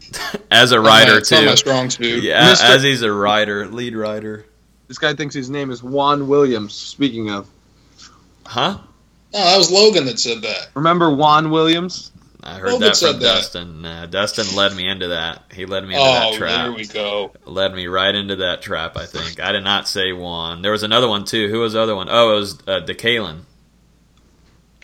as a Not writer it's not my too. strong suit. Yeah, Mr. as he's a writer, lead writer. This guy thinks his name is Juan Williams. Speaking of, Huh? No, that was Logan that said that. remember Juan Williams? I heard Logan that said from that. Dustin. Dustin led me into that. He led me into Oh, that trap. there trap. we go. Led me right into that trap. I think I did not say Juan. There was another one too. Who was the other one? Oh, it was uh, DeKalen.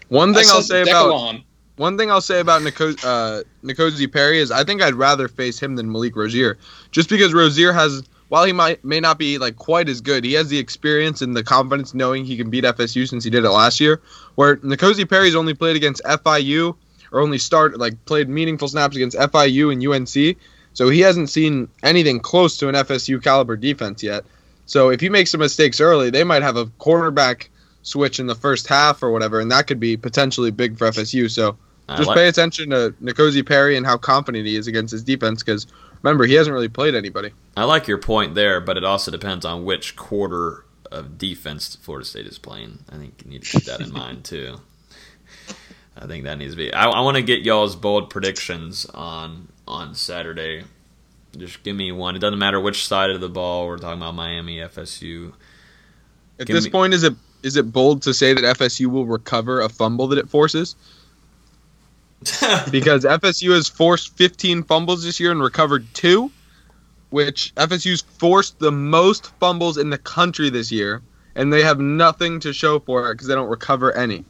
One thing I I'll said say about Decalon. One thing I'll say about Niko- uh, Perry is I think I'd rather face him than Malik Rosier, just because Rosier has, while he might may not be like quite as good, he has the experience and the confidence knowing he can beat FSU since he did it last year. Where Nkosi Perry's only played against FIU or only started like played meaningful snaps against FIU and UNC, so he hasn't seen anything close to an FSU caliber defense yet. So if he makes some mistakes early, they might have a quarterback switch in the first half or whatever, and that could be potentially big for FSU. So just like- pay attention to Nkosi Perry and how confident he is against his defense because remember, he hasn't really played anybody. I like your point there, but it also depends on which quarter of defense Florida State is playing. I think you need to keep that in mind too. I think that needs to be. I, I want to get y'all's bold predictions on on Saturday. Just give me one. It doesn't matter which side of the ball we're talking about. Miami, FSU. At Give this me- point, is it is it bold to say that FSU will recover a fumble that it forces? Because FSU has forced 15 fumbles this year and recovered two, which FSU's forced the most fumbles in the country this year, and they have nothing to show for it because they don't recover any.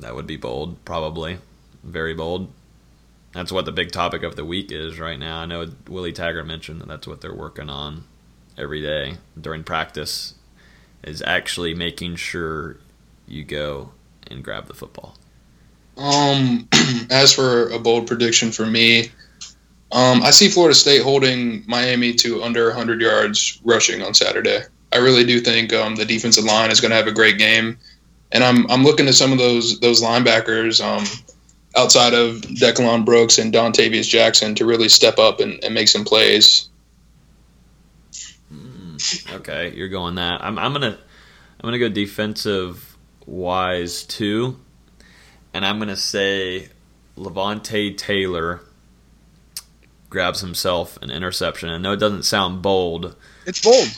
that would be bold, probably very bold. That's what the big topic of the week is right now. I know Willie Taggart mentioned that that's what they're working on every day during practice is actually making sure you go and grab the football. Um, as for a bold prediction for me, um, I see Florida State holding Miami to under 100 yards rushing on Saturday. I really do think um, the defensive line is going to have a great game, and I'm I'm looking at some of those those linebackers um, outside of DeCalon Brooks and Dontavious Jackson to really step up and, and make some plays. Mm, okay, you're going that. I'm, I'm gonna I'm gonna go defensive wise too, and I'm gonna say Levonta Taylor grabs himself an interception. I know it doesn't sound bold. It's bold.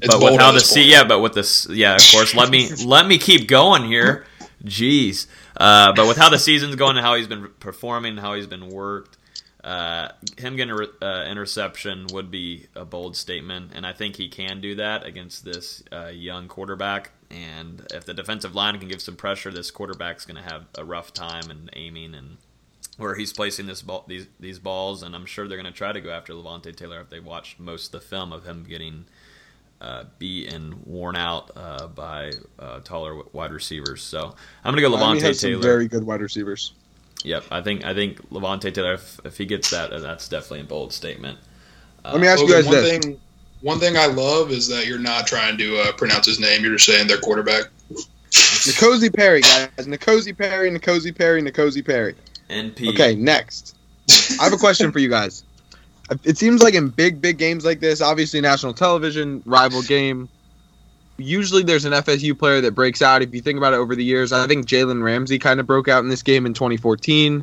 It's but with bold how the this se- point. yeah, but with this yeah, of course. Let me let me keep going here. Jeez, uh, but with how the season's going and how he's been performing, how he's been worked, uh, him getting an uh, interception would be a bold statement, and I think he can do that against this uh, young quarterback. And if the defensive line can give some pressure, this quarterback's going to have a rough time and aiming and where he's placing this ball, these these balls, and I'm sure they're going to try to go after Levonta Taylor if they watched most of the film of him getting uh, beat and worn out uh, by uh, taller wide receivers. So I'm going to go Miami Levonta has some Taylor. very good wide receivers. Yep, I think I think Levonta Taylor. If, if he gets that, that's definitely a bold statement. Let me ask you guys one this. thing. One thing I love is that you're not trying to uh, pronounce his name. You're just saying their quarterback. Nkosi Perry, guys. Nkosi Perry, Nkosi Perry, Nkosi Perry. NP. Okay, next. I have a question for you guys. It seems like in big, big games like this, obviously national television, rival game, usually there's an FSU player that breaks out. If you think about it over the years, I think Jalen Ramsey kind of broke out in this game in 2014.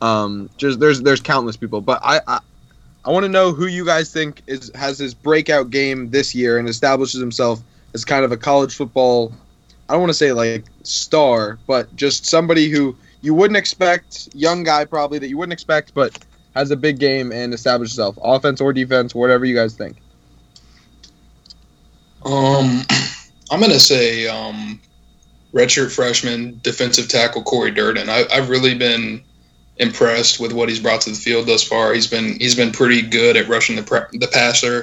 Um, just there's there's countless people, but I I, I want to know who you guys think is has his breakout game this year and establishes himself as kind of a college football. I don't want to say like star, but just somebody who you wouldn't expect, young guy probably that you wouldn't expect, but has a big game and established himself, offense or defense, whatever you guys think. Um, I'm gonna say um, redshirt freshman defensive tackle Cory Durden. I, I've really been impressed with what he's brought to the field thus far. He's been he's been pretty good at rushing the pre- the passer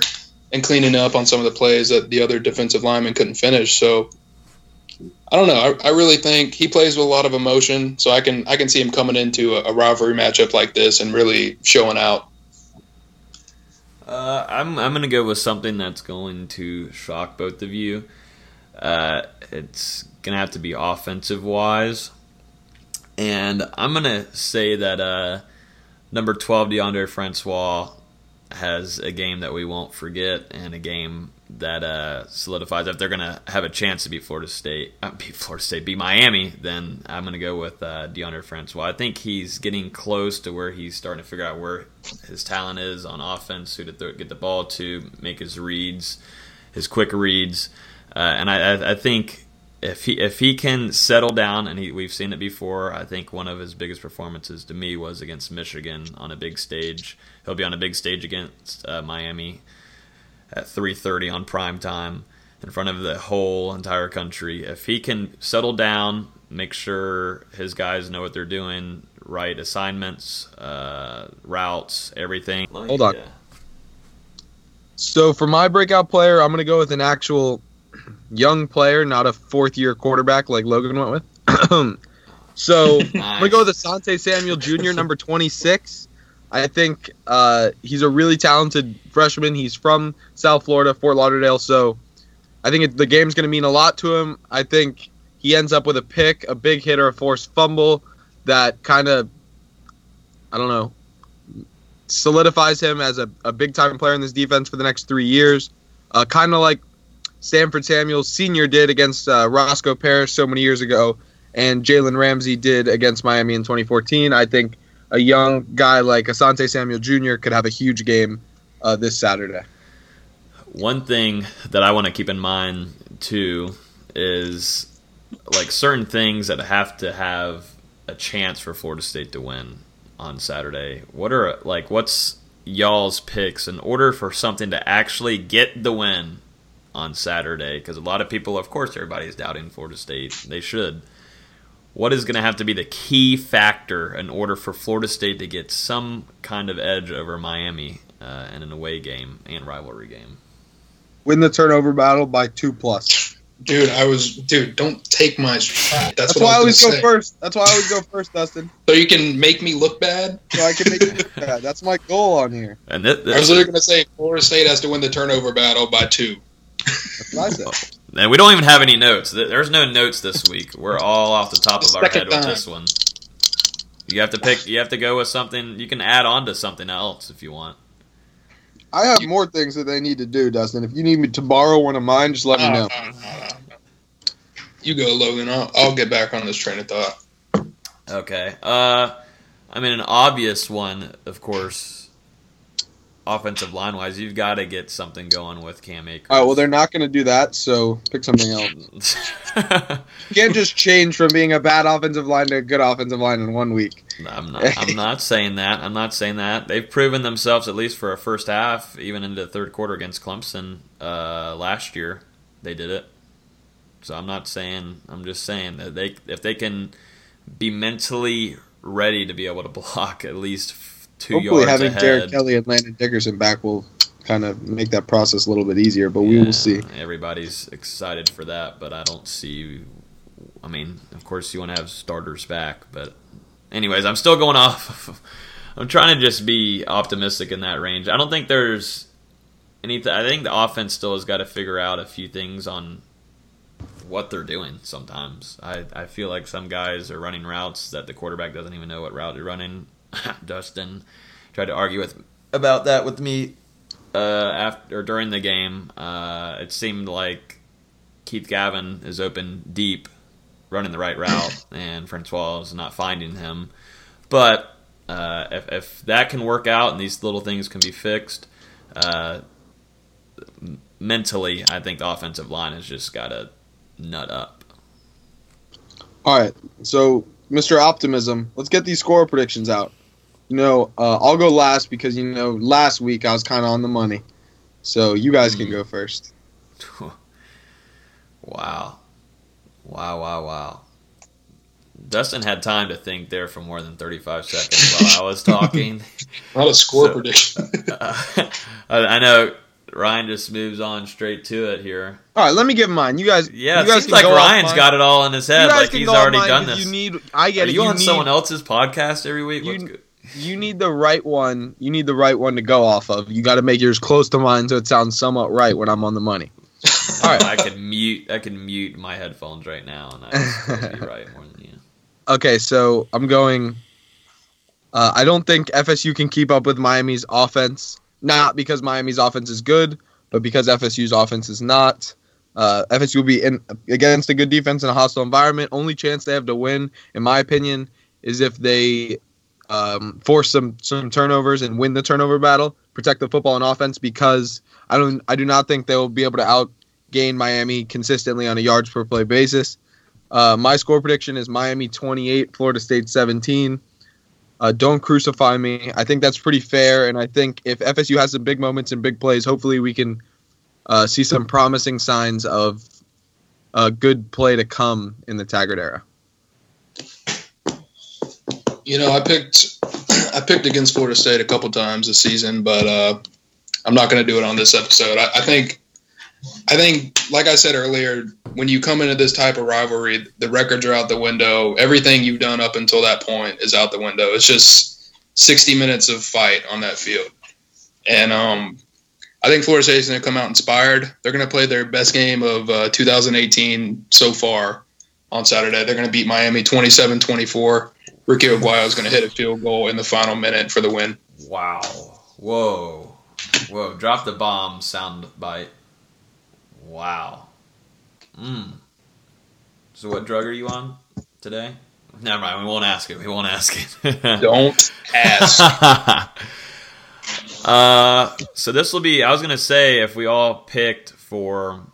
and cleaning up on some of the plays that the other defensive linemen couldn't finish. So I don't know. I, I really think he plays with a lot of emotion. So I can I can see him coming into a, a rivalry matchup like this and really showing out. Uh, I'm I'm gonna go with something that's going to shock both of you. Uh, it's gonna have to be offensive wise, and I'm gonna say that uh, number 12 Deondre Francois has a game that we won't forget, and a game that uh, solidifies if they're gonna have a chance to beat Florida State, uh, beat Florida State, beat Miami. Then I'm gonna go with uh, Deondre Francois. I think he's getting close to where he's starting to figure out where his talent is on offense, who to get the ball to, make his reads, his quick reads, uh, and I, I think if he if he can settle down, and he, we've seen it before, I think one of his biggest performances to me was against Michigan on a big stage. He'll be on a big stage against uh, Miami at 3:30 on prime time in front of the whole entire country. If he can settle down, make sure his guys know what they're doing, right assignments, uh, routes, everything. Hold on. So for my breakout player, I'm going to go with an actual young player, not a fourth year quarterback like Logan went with. so I'm going to go with Asante Samuel Jr., number 26. I think uh, he's a really talented freshman. He's from South Florida, Fort Lauderdale. So I think it, the game's going to mean a lot to him. I think he ends up with a pick, a big hit, or a forced fumble that kind of, I don't know, solidifies him as a, a big time player in this defense for the next three years. Uh, kind of like Stanford Samuels Sr. did against uh, Roscoe Parrish so many years ago, and Jalen Ramsey did against Miami in 2014. I think a young guy like Asante Samuel Jr. could have a huge game uh, this Saturday. One thing that I want to keep in mind too is like certain things that have to have a chance for Florida State to win on Saturday. What are like what's y'all's picks in order for something to actually get the win on Saturday? Because a lot of people, of course, everybody is doubting Florida State. They should. What is going to have to be the key factor in order for Florida State to get some kind of edge over Miami uh, in an away game and rivalry game? Win the turnover battle by two plus. Dude, I was dude. Don't take my. That's, That's what why I I always was gonna go say. first. That's why I always go first, Dustin. So you can make me look bad. So I can make it look bad. That's my goal on here. And this, I was literally going to say Florida State has to win the turnover battle by two. That's what I said. And we don't even have any notes. There's no notes this week. We're all off the top of our Second head with time. this one. You have to pick. You have to go with something. You can add on to something else if you want. I have more things that they need to do, Dustin. If you need me to borrow one of mine, just let me know. no, no, no, no. You go, Logan. I'll, I'll get back on this train of thought. Okay. Uh, I mean, an obvious one, of course. Offensive line wise, you've got to get something going with Cam Akers. All right, well, they're not going to do that, so pick something else. You can't just change from being a bad offensive line to a good offensive line in one week. I'm not. I'm not saying that. I'm not saying that. They've proven themselves at least for a first half, even into the third quarter against Clemson uh, last year. They did it. So I'm not saying. I'm just saying that they, if they can be mentally ready to be able to block at least two Hopefully, yards having ahead. Derrick Kelly and Landon Dickerson back will kind of make that process a little bit easier, but we will see. Everybody's excited for that, but I don't see. I mean, of course, you want to have starters back, but anyways, I'm still going off. I'm trying to just be optimistic in that range. I don't think there's anything. I think the offense still has got to figure out a few things on what they're doing. Sometimes I I feel like some guys are running routes that the quarterback doesn't even know what route they're running. Dustin tried to argue with about that with me uh, after during the game, uh, it seemed like Keith Gavin is open deep, running the right route, and Francois is not finding him. But uh, if, if that can work out and these little things can be fixed, uh, mentally, I think the offensive line has just got to nut up. All right, so Mr. Optimism, let's get these score predictions out. You know, uh, I'll go last because you know last week I was kind of on the money, so you guys can go first. wow. Wow, wow, wow. Dustin had time to think there for more than 35 seconds while I was talking. Not a score So- prediction. Uh, I I know Ryan just moves on straight to it here. All right, let me give mine. You guys, Yeah, you it guys seems like go off Ryan's got it all in his head, like he's already done this. You need, I get Are it. you, on need, someone else's podcast every week? you- What's good? You need the right one. You need the right one to go off of. You got to make yours close to mine so it sounds somewhat right when I'm on the money. All right. I could mute. I could mute my headphones right now, and I'd be right more than you. Okay, so I'm going. Uh, I don't think FSU can keep up with Miami's offense. Not because Miami's offense is good, but because FSU's offense is not. Uh, FSU will be in against a good defense in a hostile environment. Only chance they have to win, in my opinion, is if they um, force some some turnovers and win the turnover battle, protect the football and offense. Because I don't, I do not think they will be able to outgain Miami consistently on a yards per play basis. Uh, my score prediction is Miami 28, Florida State 17. Uh, don't crucify me. I think that's pretty fair, and I think if FSU has some big moments and big plays, hopefully we can uh, see some promising signs of a good play to come in the Taggart era. You know, I picked I picked against Florida State a couple times this season, but uh, I'm not going to do it on this episode. I, I think I think, like I said earlier, when you come into this type of rivalry, the records are out the window. Everything you've done up until that point is out the window. It's just 60 minutes of fight on that field, and um, I think Florida State's going to come out inspired. They're going to play their best game of uh, 2018 so far on Saturday. They're going to beat Miami 27-24. Ricky Aguayo is going to hit a field goal in the final minute for the win. Wow. Whoa. Whoa. Drop the bomb sound bite. Wow. Mm. So what drug are you on today? Never mind. We won't ask it. We won't ask it. Don't ask. uh, so this will be. I was gonna say if we all picked for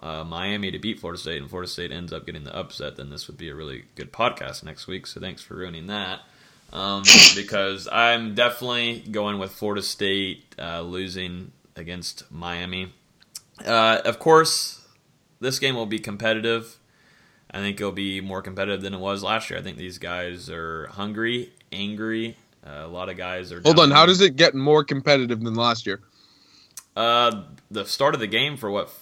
uh, Miami to beat Florida State and Florida State ends up getting the upset, then this would be a really good podcast next week. So thanks for ruining that. Um, because I'm definitely going with Florida State uh, losing against Miami. Uh, of course, this game will be competitive. I think it'll be more competitive than it was last year. I think these guys are hungry, angry. Uh, a lot of guys are. Hold on, how does it get more competitive than last year? Uh, the start of the game for what,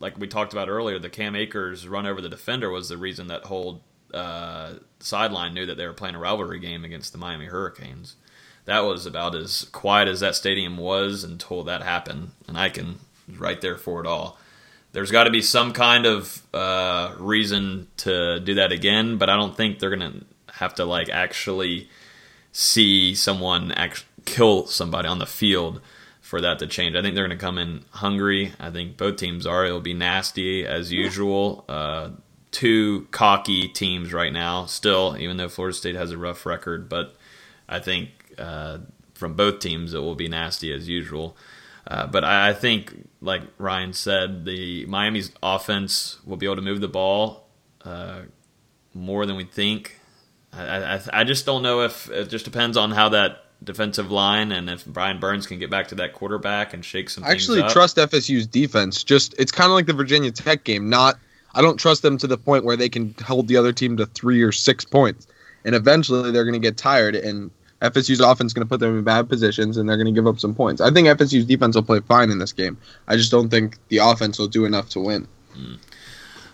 like we talked about earlier, the Cam Akers run over the defender was the reason that whole uh, sideline knew that they were playing a rivalry game against the Miami Hurricanes. That was about as quiet as that stadium was until that happened, and I can right there for it all. there's got to be some kind of uh, reason to do that again. But I don't think they're gonna have to like actually see someone act- kill somebody on the field for that to change. I think they're going to come in hungry. I think both teams are. It'll be nasty as usual. Uh, two cocky teams right now, still, even though Florida State has a rough record. But I think uh, from both teams, it will be nasty as usual. Uh, but I, I, think, like Ryan said, the Miami's offense will be able to move the ball uh, more than we think. I, I, I just don't know if it just depends on how that defensive line and if Brian Burns can get back to that quarterback and shake some. I actually trust FSU's defense. Just it's kind of like the Virginia Tech game. Not I don't trust them to the point where they can hold the other team to three or six points, and eventually they're going to get tired and. FSU's offense is going to put them in bad positions, and they're going to give up some points. I think FSU's defense will play fine in this game. I just don't think the offense will do enough to win. Mm.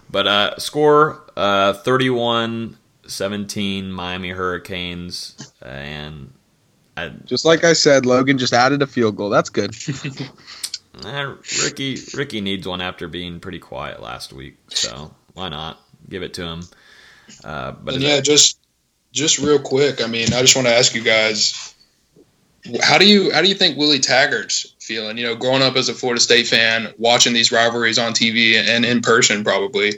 But uh, score uh, 31 17 Miami Hurricanes, and I, just like I said, Logan just added a field goal. That's good. eh, Ricky Ricky needs one after being pretty quiet last week, so why not give it to him? Uh, but and yeah, that, just just real quick. I mean, I just want to ask you guys, how do you how do you think Willie Taggart's feeling? You know, growing up as a Florida State fan, watching these rivalries on TV and in person, probably,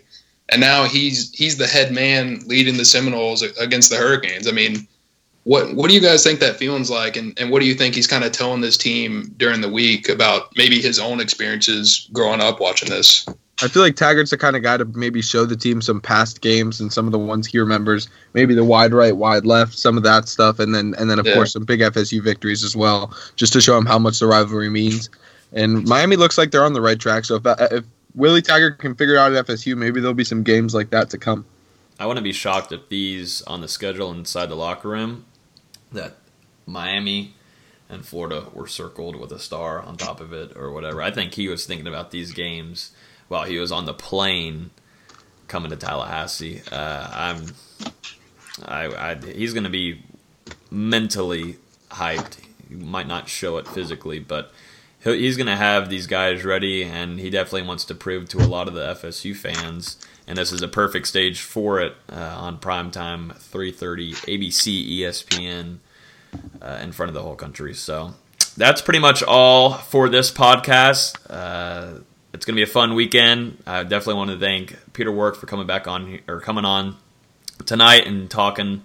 and now he's he's the head man leading the Seminoles against the Hurricanes. I mean what what do you guys think that feeling's like, and, and what do you think he's kind of telling this team during the week about maybe his own experiences growing up watching this? I feel like Taggart's the kind of guy to maybe show the team some past games and some of the ones he remembers, maybe the wide right, wide left, some of that stuff, and then and then of yeah. course some big FSU victories as well, just to show him how much the rivalry means. And Miami looks like they're on the right track. So if uh, if Willie Taggart can figure out at FSU, maybe there'll be some games like that to come. I wouldn't be shocked if these on the schedule inside the locker room that Miami and Florida were circled with a star on top of it or whatever. I think he was thinking about these games while he was on the plane coming to Tallahassee. Uh, I'm, I, I he's going to be mentally hyped. He might not show it physically, but he's going to have these guys ready, and he definitely wants to prove to a lot of the FSU fans. And this is a perfect stage for it uh, on primetime, 3:30 ABC, ESPN, uh, in front of the whole country. So that's pretty much all for this podcast. Uh, it's going to be a fun weekend. I definitely want to thank Peter Warrick for coming back on or coming on tonight and talking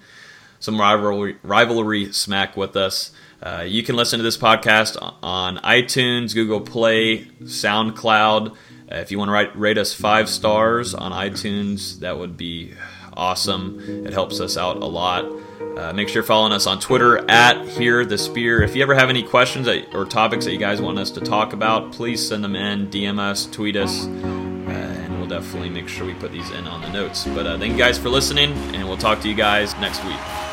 some rivalry rivalry smack with us. Uh, you can listen to this podcast on iTunes, Google Play, SoundCloud. Uh, if you want to write, rate us five stars on iTunes, that would be awesome. It helps us out a lot. Uh, make sure you're following us on Twitter at Here the Spear. If you ever have any questions or topics that you guys want us to talk about, please send them in, DM us, tweet us, uh, and we'll definitely make sure we put these in on the notes. But uh, thank you guys for listening, and we'll talk to you guys next week.